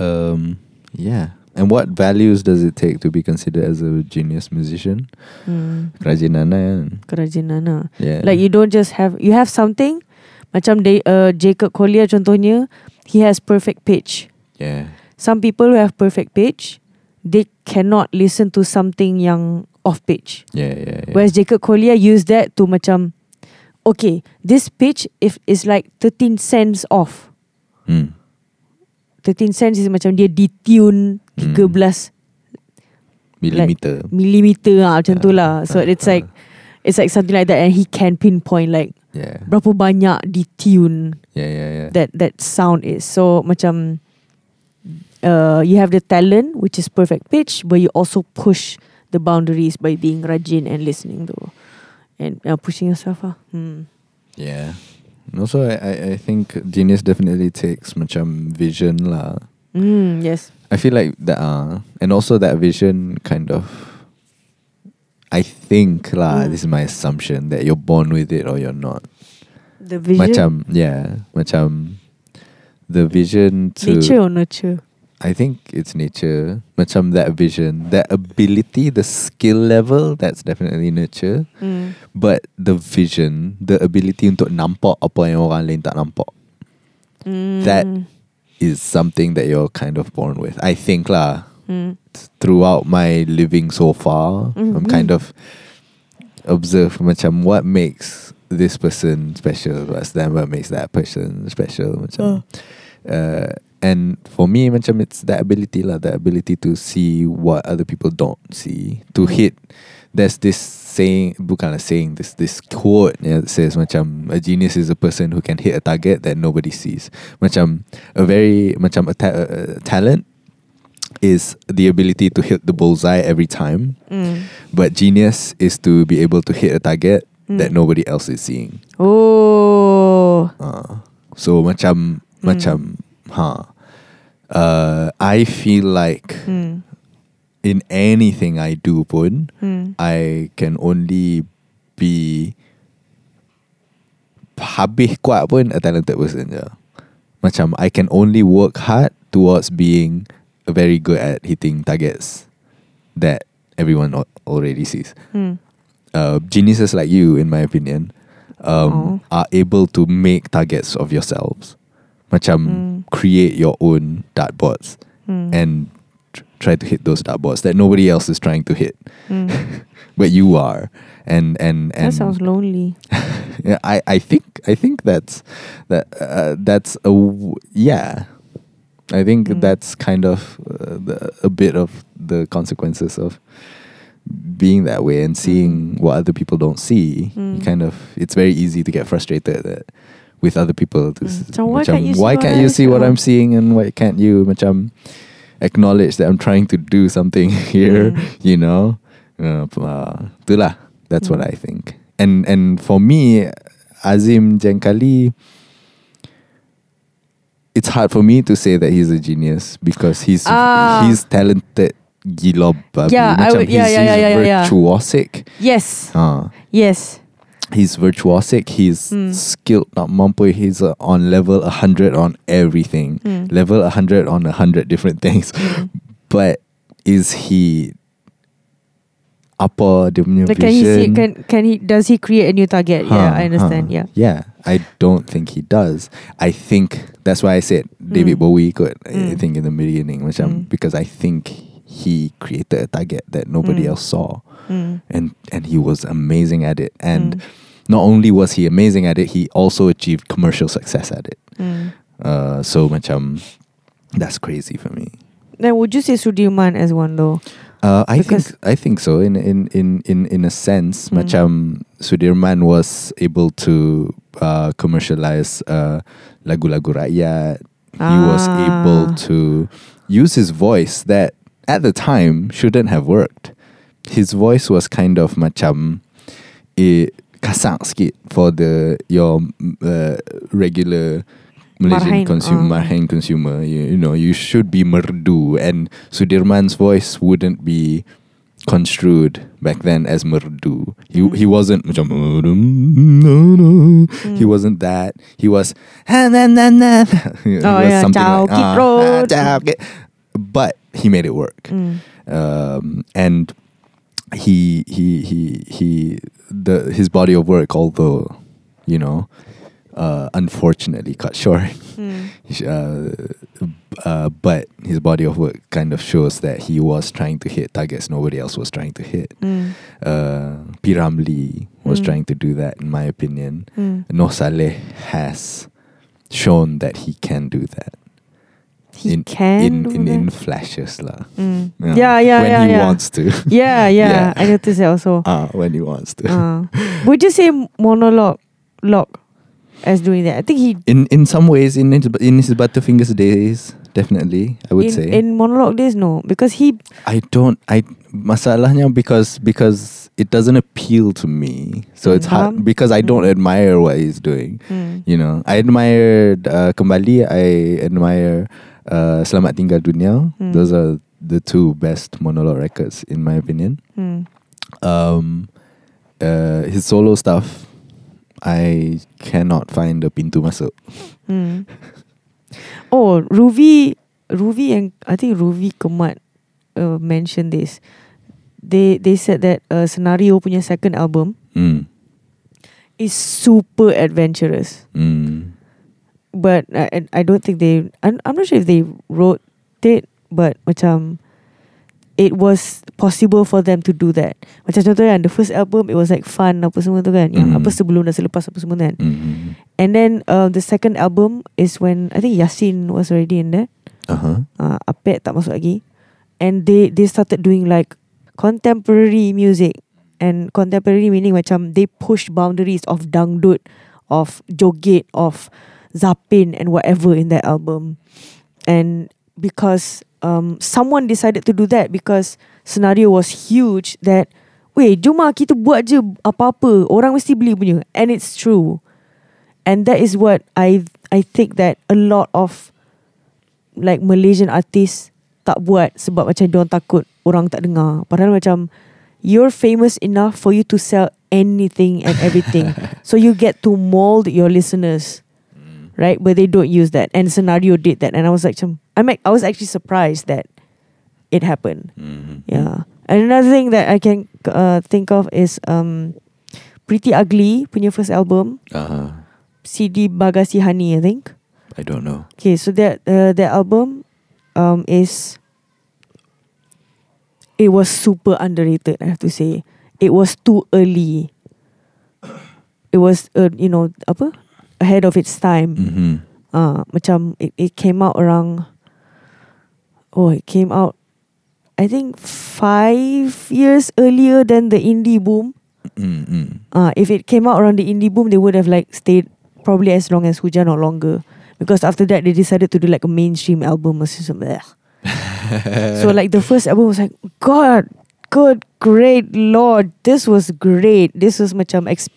Um, yeah. And what values does it take to be considered as a genius musician? Hmm. Kan? kerajinan lah Yeah. like you don't just have you have something macam de, uh, Jacob Collier contohnya he has perfect pitch Yeah. some people who have perfect pitch they cannot listen to something yang off pitch Yeah, yeah, yeah. Whereas Jacob Collier used that to macam Okay This pitch if is like 13 cents off Mm. 13 cents is macam dia detune 13 Millimeter. millimeter ah, macam tu lah So Ah, it's ah. like It's like something like that And he can pinpoint like yeah. Berapa banyak detune Yeah, yeah, yeah. That that sound is So macam uh, You have the talent Which is perfect pitch But you also push The boundaries By being rajin And listening to And uh, pushing yourself ah. hmm. Yeah. Also, I, I, I think genius definitely takes macam vision lah. Mm, yes. I feel like that, uh, and also that vision kind of. I think lah. Mm. This is my assumption that you're born with it or you're not. The vision. Macam yeah, macam the vision to. nature or nurture? I think it's nature. Macam that vision, that ability, the skill level, that's definitely nature. Mm. But the vision, the ability untuk nampak apa yang orang lain tak nampak. Mm. That is something that you're kind of born with. I think lah. Mm. Throughout my living so far, I'm Mhm. kind of observe macam what makes this person special, what's them, what makes that person special. Macam, uh, and for me, macam it's that ability lah, that ability to see what other people don't see, to Mm. hit. There's this saying, bukan a saying, this this quote yeah, that says macam a genius is a person who can hit a target that nobody sees. Macam a very macam a, ta- a talent is the ability to hit the bullseye every time, Mm. but genius is to be able to hit a target Mm. that nobody else is seeing. Oh. Uh, so macam Hmm. macam ha. Uh, I feel like Mm. in anything I do pun, Mm. I can only be habis kuat pun a talented person je. Macam I can only work hard towards being very good at hitting targets that everyone al- already sees. Mm. Uh, geniuses like you, in my opinion, um, are able to make targets of yourselves. Macam Mm. create your own dartboards Mm. and tr- try to hit those dartboards that nobody else is trying to hit, Mm. (laughs) but you are. And and and that sounds lonely. (laughs) yeah, I, I think I think that's that uh, that's a w- yeah. I think Mm. that's kind of uh, the, a bit of the consequences of being that way and seeing Mm. what other people don't see. You Mm. kind of it's very easy to get frustrated that with other people. To, Mm. So why macam, can't you see why what can't you see what? I'm seeing and why can't you macam acknowledge that I'm trying to do something (laughs) here? Mm. You know, uh, uh, itulah. That's what Mm. I think. And and for me, Azim Jankali, it's hard for me to say that he's a genius because he's Ah. he's talented gila babi. Yeah, I Macam would- yeah, he's, yeah, he's yeah, yeah, yeah. virtuosic. Yes. Ah, Yes. He's virtuosic. He's Hmm. skilled. Not mampu. He's uh, on level hundred on everything. Hmm. Level hundred on a hundred different things. Hmm. (laughs) But is he apa dia punya But can he see? Can can he? Does he create a new target? yeah, I understand. huh. Yeah. Yeah, I don't think he does. I think that's why I said David Mm. Bowie could. I Mm. think in the beginning, macam Mm. because I think he created a target that nobody Mm. else saw, Mm. and and he was amazing at it. And Mm. not only was he amazing at it, he also achieved commercial success at it. Mm. Uh, so macam that's crazy for me. Then would you say Sudirman as one though? Uh, I Because- think I think so. In in in in in a sense, Mm. macam Sudirman was able to uh, commercialize uh, lagu-lagu rakyat. He was Ah. able to use his voice that at the time shouldn't have worked. His voice was kind of macam eh, kasar sikit for the your uh, regular Malaysian Marhain, consumer, ah. marhain consumer. You, you know, you should be merdu, and Sudirman's voice wouldn't be construed back then as merdu. He Mm. he wasn't macam no no. He Mm. wasn't that. He was "Ha, na, na, na." (laughs) He Oh, was yeah, something like, "Ah, Road." ah, But he made it work Mm. um, and he he he he the his body of work although you know uh, unfortunately cut short Mm. (laughs) uh, uh, but his body of work kind of shows that he was trying to hit targets nobody else was trying to hit Mm. uh, P. Ramlee was Mm. trying to do that in my opinion Mm. Noh Saleh has shown that he can do that He in can in in, in flashes lah Mm. Yeah, yeah, yeah, when yeah, he yeah. wants to (laughs) Yeah, yeah, Yeah. I noticed that also. (laughs) Ah, when he wants to. Uh, (laughs) would you say Monoloque, Loque, as doing that? I think he In in some ways, in his, in his Butterfingers days, definitely, I would in, say. in Monoloque days no because he I don't. I masalahnya because because it doesn't appeal to me. So it's hard because I don't Mm. admire what he's doing. mm, You know, I admire uh, kembali. I admire uh, Selamat Tinggal Dunia. Mm. Those are the two best Monoloque records in my opinion. mm, Um, uh, his solo stuff, I cannot find a pintu masuk. mm. Oh, Ruvi, Ruvi and I think Ruvi Kemat uh, mentioned this. They they said that uh, Scenario punya second album Mm. is super adventurous. Mm. But I, I- don't think they. I'm, I'm not sure if they wrote it, but macam it was possible for them to do that. Macam contohnya the first album it was like fun apa semua tu kan. Yang Mhm. apa sebelum dan selepas apa semua kan. Mm. And then uh, the second album is when I think Yasin was already in there. Uh huh. Uh, Apek tak masuk lagi. And they they started doing like contemporary music. And contemporary meaning macam they pushed boundaries of dangdut, of joget, of zapin and whatever in that album. And because um, someone decided to do that because scenario was huge that Weh, jom lah kita buat je apa-apa. Orang mesti beli punya. And it's true. And that is what I I think that a lot of like Malaysian artists tak buat sebab macam diorang takut orang tak dengar. Padahal macam you're famous enough for you to sell anything and everything. (laughs) so you get to mold your listeners. Right? But they don't use that. And Scenario did that. And I was like, I'm I was actually surprised that it happened. Mm. Yeah. And another thing that I can uh, think of is um, Pretty Ugly punya first album, Uh huh. CD Bagasi Honey, I think. I don't know. Okay, so that uh, that album um, is it was super underrated. I have to say, it was too early. It was uh, you know apa ahead of its time. Mm-hmm. Ah, macam it, it came out around. Oh, it came out. I think five years earlier than the indie boom. Mm-hmm. Uh, if it came out around the indie boom, they would have like stayed probably as long as Hujan or longer. Because after that, they decided to do like a mainstream album or something. (laughs) so like the first album was like, God, good, great Lord, this was great. This was macam ex-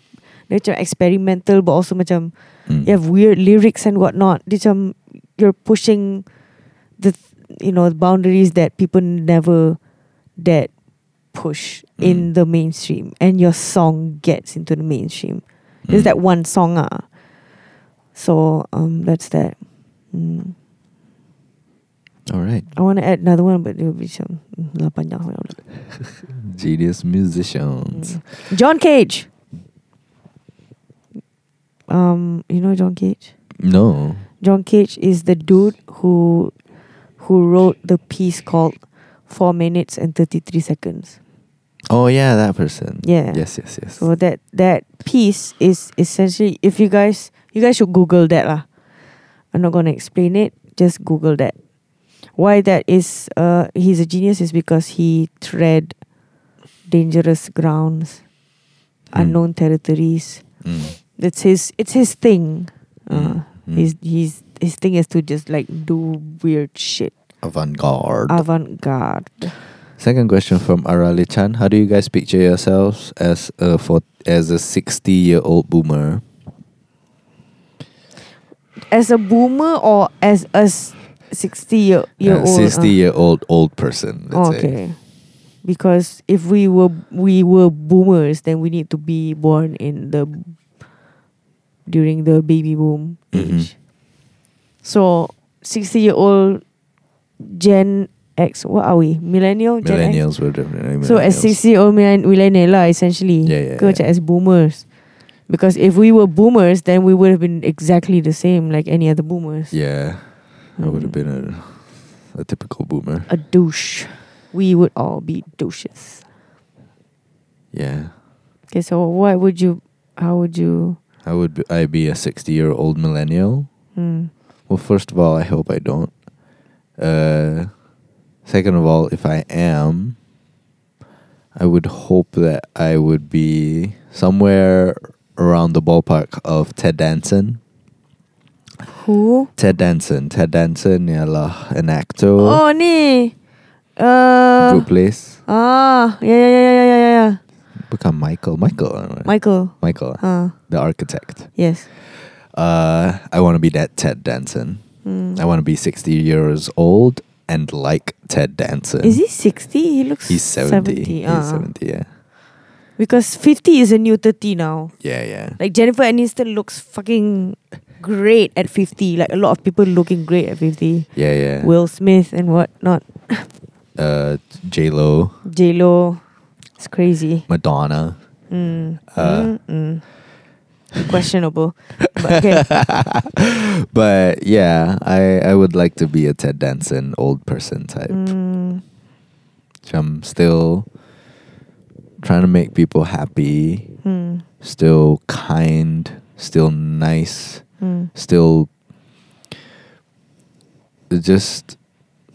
Dia macam experimental but also macam Mm. you have weird lyrics and whatnot. Dia macam you're pushing the you know boundaries that people never that push in Mm. the mainstream and your song gets into the mainstream. There's Mm. that one song ah. So um that's that. Mm. All right. I want to add another one but it will be some mm, sangat pula. (laughs) Genius musicians. John Cage. Um, you know John Cage? No. John Cage is the dude who who wrote the piece called Four Minutes and Thirty Three Seconds. Oh yeah, that person. Yeah. Yes, yes, yes. So that that piece is essentially if you guys you guys should Google that lah. I'm not gonna explain it. Just Google that. Why that is uh he's a genius is because he tread dangerous grounds, Mm. unknown territories. Mm. It's his it's his thing. Uh, Mm. His his his thing is to just like do weird shit. avant-garde. Avant garde. Second question from Arale Chan. How do you guys picture yourselves as a for as a sixty year old boomer? As a boomer or as a sixty year, year Uh, old? Sixty year old old person. Let's say. okay. Because if we were we were boomers, then we need to be born in the during the baby boom Mhm. age. So sixty year old Gen X, what are we? Millennial, Gen X. Millennials were definitely So as sixty year old millennial lah essentially. Yeah, yeah, Ke yeah. as boomers. Because if we were boomers, then we would have been exactly the same like any other boomers. Yeah, I would have Mm. been a a typical boomer. A douche. We would all be douches. Yeah, Okay, so what would you? How would you? I would. Be, I be a sixty year old millennial. Hmm. Well, first of all, I hope I don't. Uh, second of all, if I am, I would hope that I would be somewhere around the ballpark of Ted Danson. Who? Ted Danson. Ted Danson ialah an actor. Oh ni. Uh. Good place. Ah, yeah, yeah, yeah, yeah, yeah, yeah, yeah. Become Michael. Michael. Michael. Michael. Uh, The architect. yes. Uh, I want to be that Ted Danson. Hmm. I want to be 60 years old and like Ted Danson. Is he sixty? He looks. He's 70. 70. He's ah. 70, yeah. Because fifty is a new thirty now. Yeah, yeah. Like Jennifer Aniston looks fucking great at 50. Like a lot of people looking great at 50. Yeah, yeah. Will Smith and whatnot. uh, J-Lo, J Lo. It's crazy. Madonna. Mm. Uh. Mm. Questionable. but okay. (laughs) but yeah, I, I would like to be a Ted Danson old person type. Mm. I'm still trying to make people happy, Mm. still kind, still nice, Mm. still just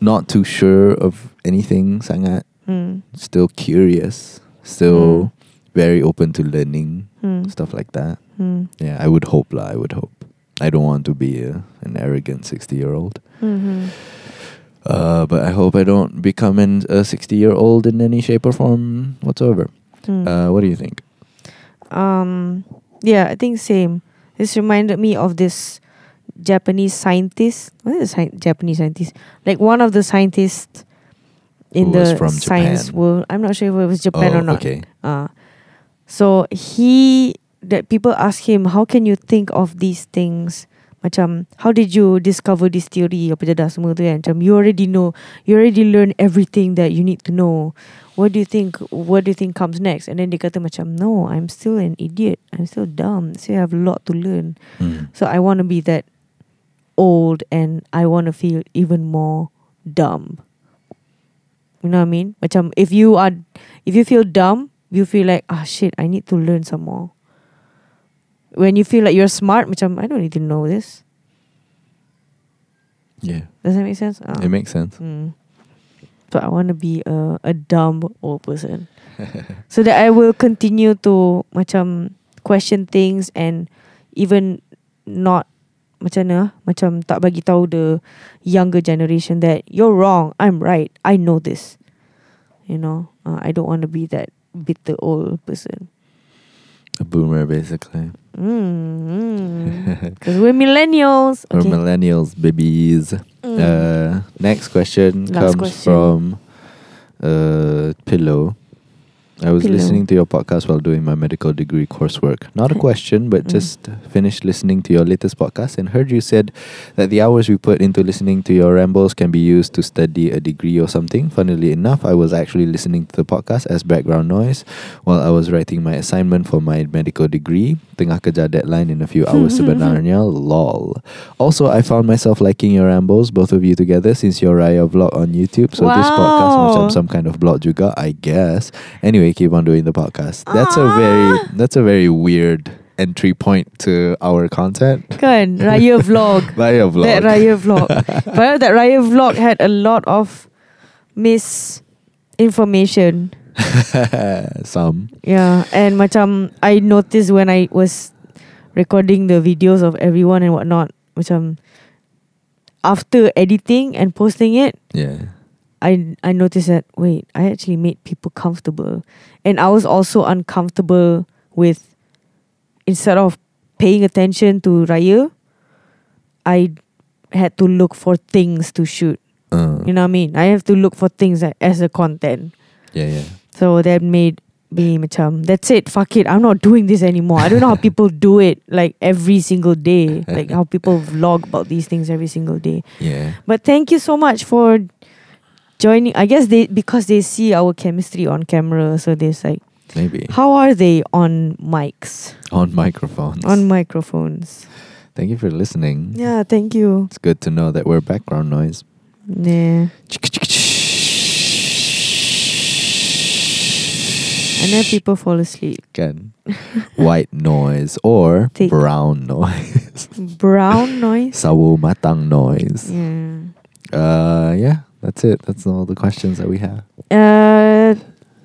not too sure of anything sangat, Mm. still curious, still very open to learning, Mm. stuff like that. Mm. Yeah, I would hope lah, I would hope. I don't want to be a, an arrogant 60 year old. Mhm. Uh, but I hope I don't become an, a 60 year old in any shape or form whatsoever. Mm. Uh, what do you think? Um, yeah, I think same. This reminded me of this Japanese scientist. What is a sci- Japanese scientist? Like one of the scientists in the science Japan. world. I'm not sure if it was Japan oh, or not. okay. Uh, so he that people ask him, how can you think of these things? Macam, how did you discover this theory? Apa jadah semua tu kan? Macam, you already know, you already learn everything that you need to know. What do you think? What do you think comes next? And then dia kata macam, no, I'm still an idiot. I'm still dumb. So I have a lot to learn. Mm. So I want to be that old and I want to feel even more dumb. You know what I mean? Macam if you are if you feel dumb, you feel like ah shit, I need to learn some more. When you feel like you're smart, macam I don't need to know this. Yeah, Does that make sense? Ah. it makes sense. Mm. So I want to be a a dumb old person. (laughs) so that I will continue to macam question things and even not macam mana macam tak bagi tahu the younger generation that you're wrong, I'm right, I know this. You know, uh, I don't want to be that bitter old person. A boomer, basically. (laughs) Because we're millennials. We're millennials, babies. Mm. Uh, next question Last comes question. from uh, Pillow. I was Pillow. listening to your podcast while doing my medical degree coursework. Not a question, but Mm. just finished listening to your latest podcast and heard you said that the hours we put into listening to your rambles can be used to study a degree or something. Funnily enough, I was actually listening to the podcast as background noise while I was writing my assignment for my medical degree. Tengah kejar deadline in a few hmm, hours hmm, hmm, sebenarnya. Lol. Also, I found myself liking your rambles, both of you together, since your Raya vlog on YouTube. So this podcast Wow. macam some kind of vlog juga, I guess. Anyway, keep on doing the podcast. That's a Ah. very that's a very weird entry point to our content. Kan Raya (laughs) vlog Raya vlog. That Raya vlog But that Raya vlog Had a lot of Misinformation (laughs) some. Yeah And macam I noticed when I was Recording the videos Of everyone and whatnot Macam After editing And posting it Yeah. I I noticed that wait, I actually made people comfortable, and I was also uncomfortable with instead of paying attention to Raya, I had to look for things to shoot. Uh, You know what I mean? I have to look for things that, as a content. yeah, yeah. So that made me macam that's it. Fuck it. I'm not doing this anymore. I don't know how (laughs) people do it like every single day, (laughs) like how people vlog about these things every single day. Yeah. But thank you so much for joining. I guess they because they see our chemistry on camera, so they're like, Maybe. how are they on mics, On microphones. on microphones? Thank you for listening. Yeah, thank you. It's good to know that we're background noise. Yeah, and then people fall asleep. Can. White noise or Thick. brown noise. (laughs) Brown noise. Sawo matang noise. Yeah. Uh, yeah, that's it. That's all the questions that we have. Uh,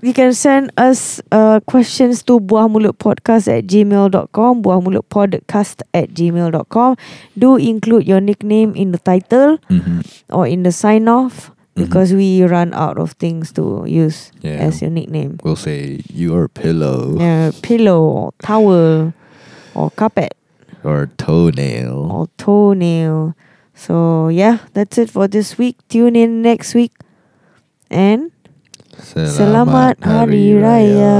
you can send us uh, questions to buahmulutpodcast at gmail.com, buahmulutpodcast at gmail.com. Do include your nickname in the title Mm-hmm. or in the sign off because we run out of things to use Yeah. as your nickname. We'll say your pillow Uh, pillow, or towel, or carpet, or toenail. or toenail. So, yeah, that's it for this week. Tune in next week. And Selamat Hari Raya.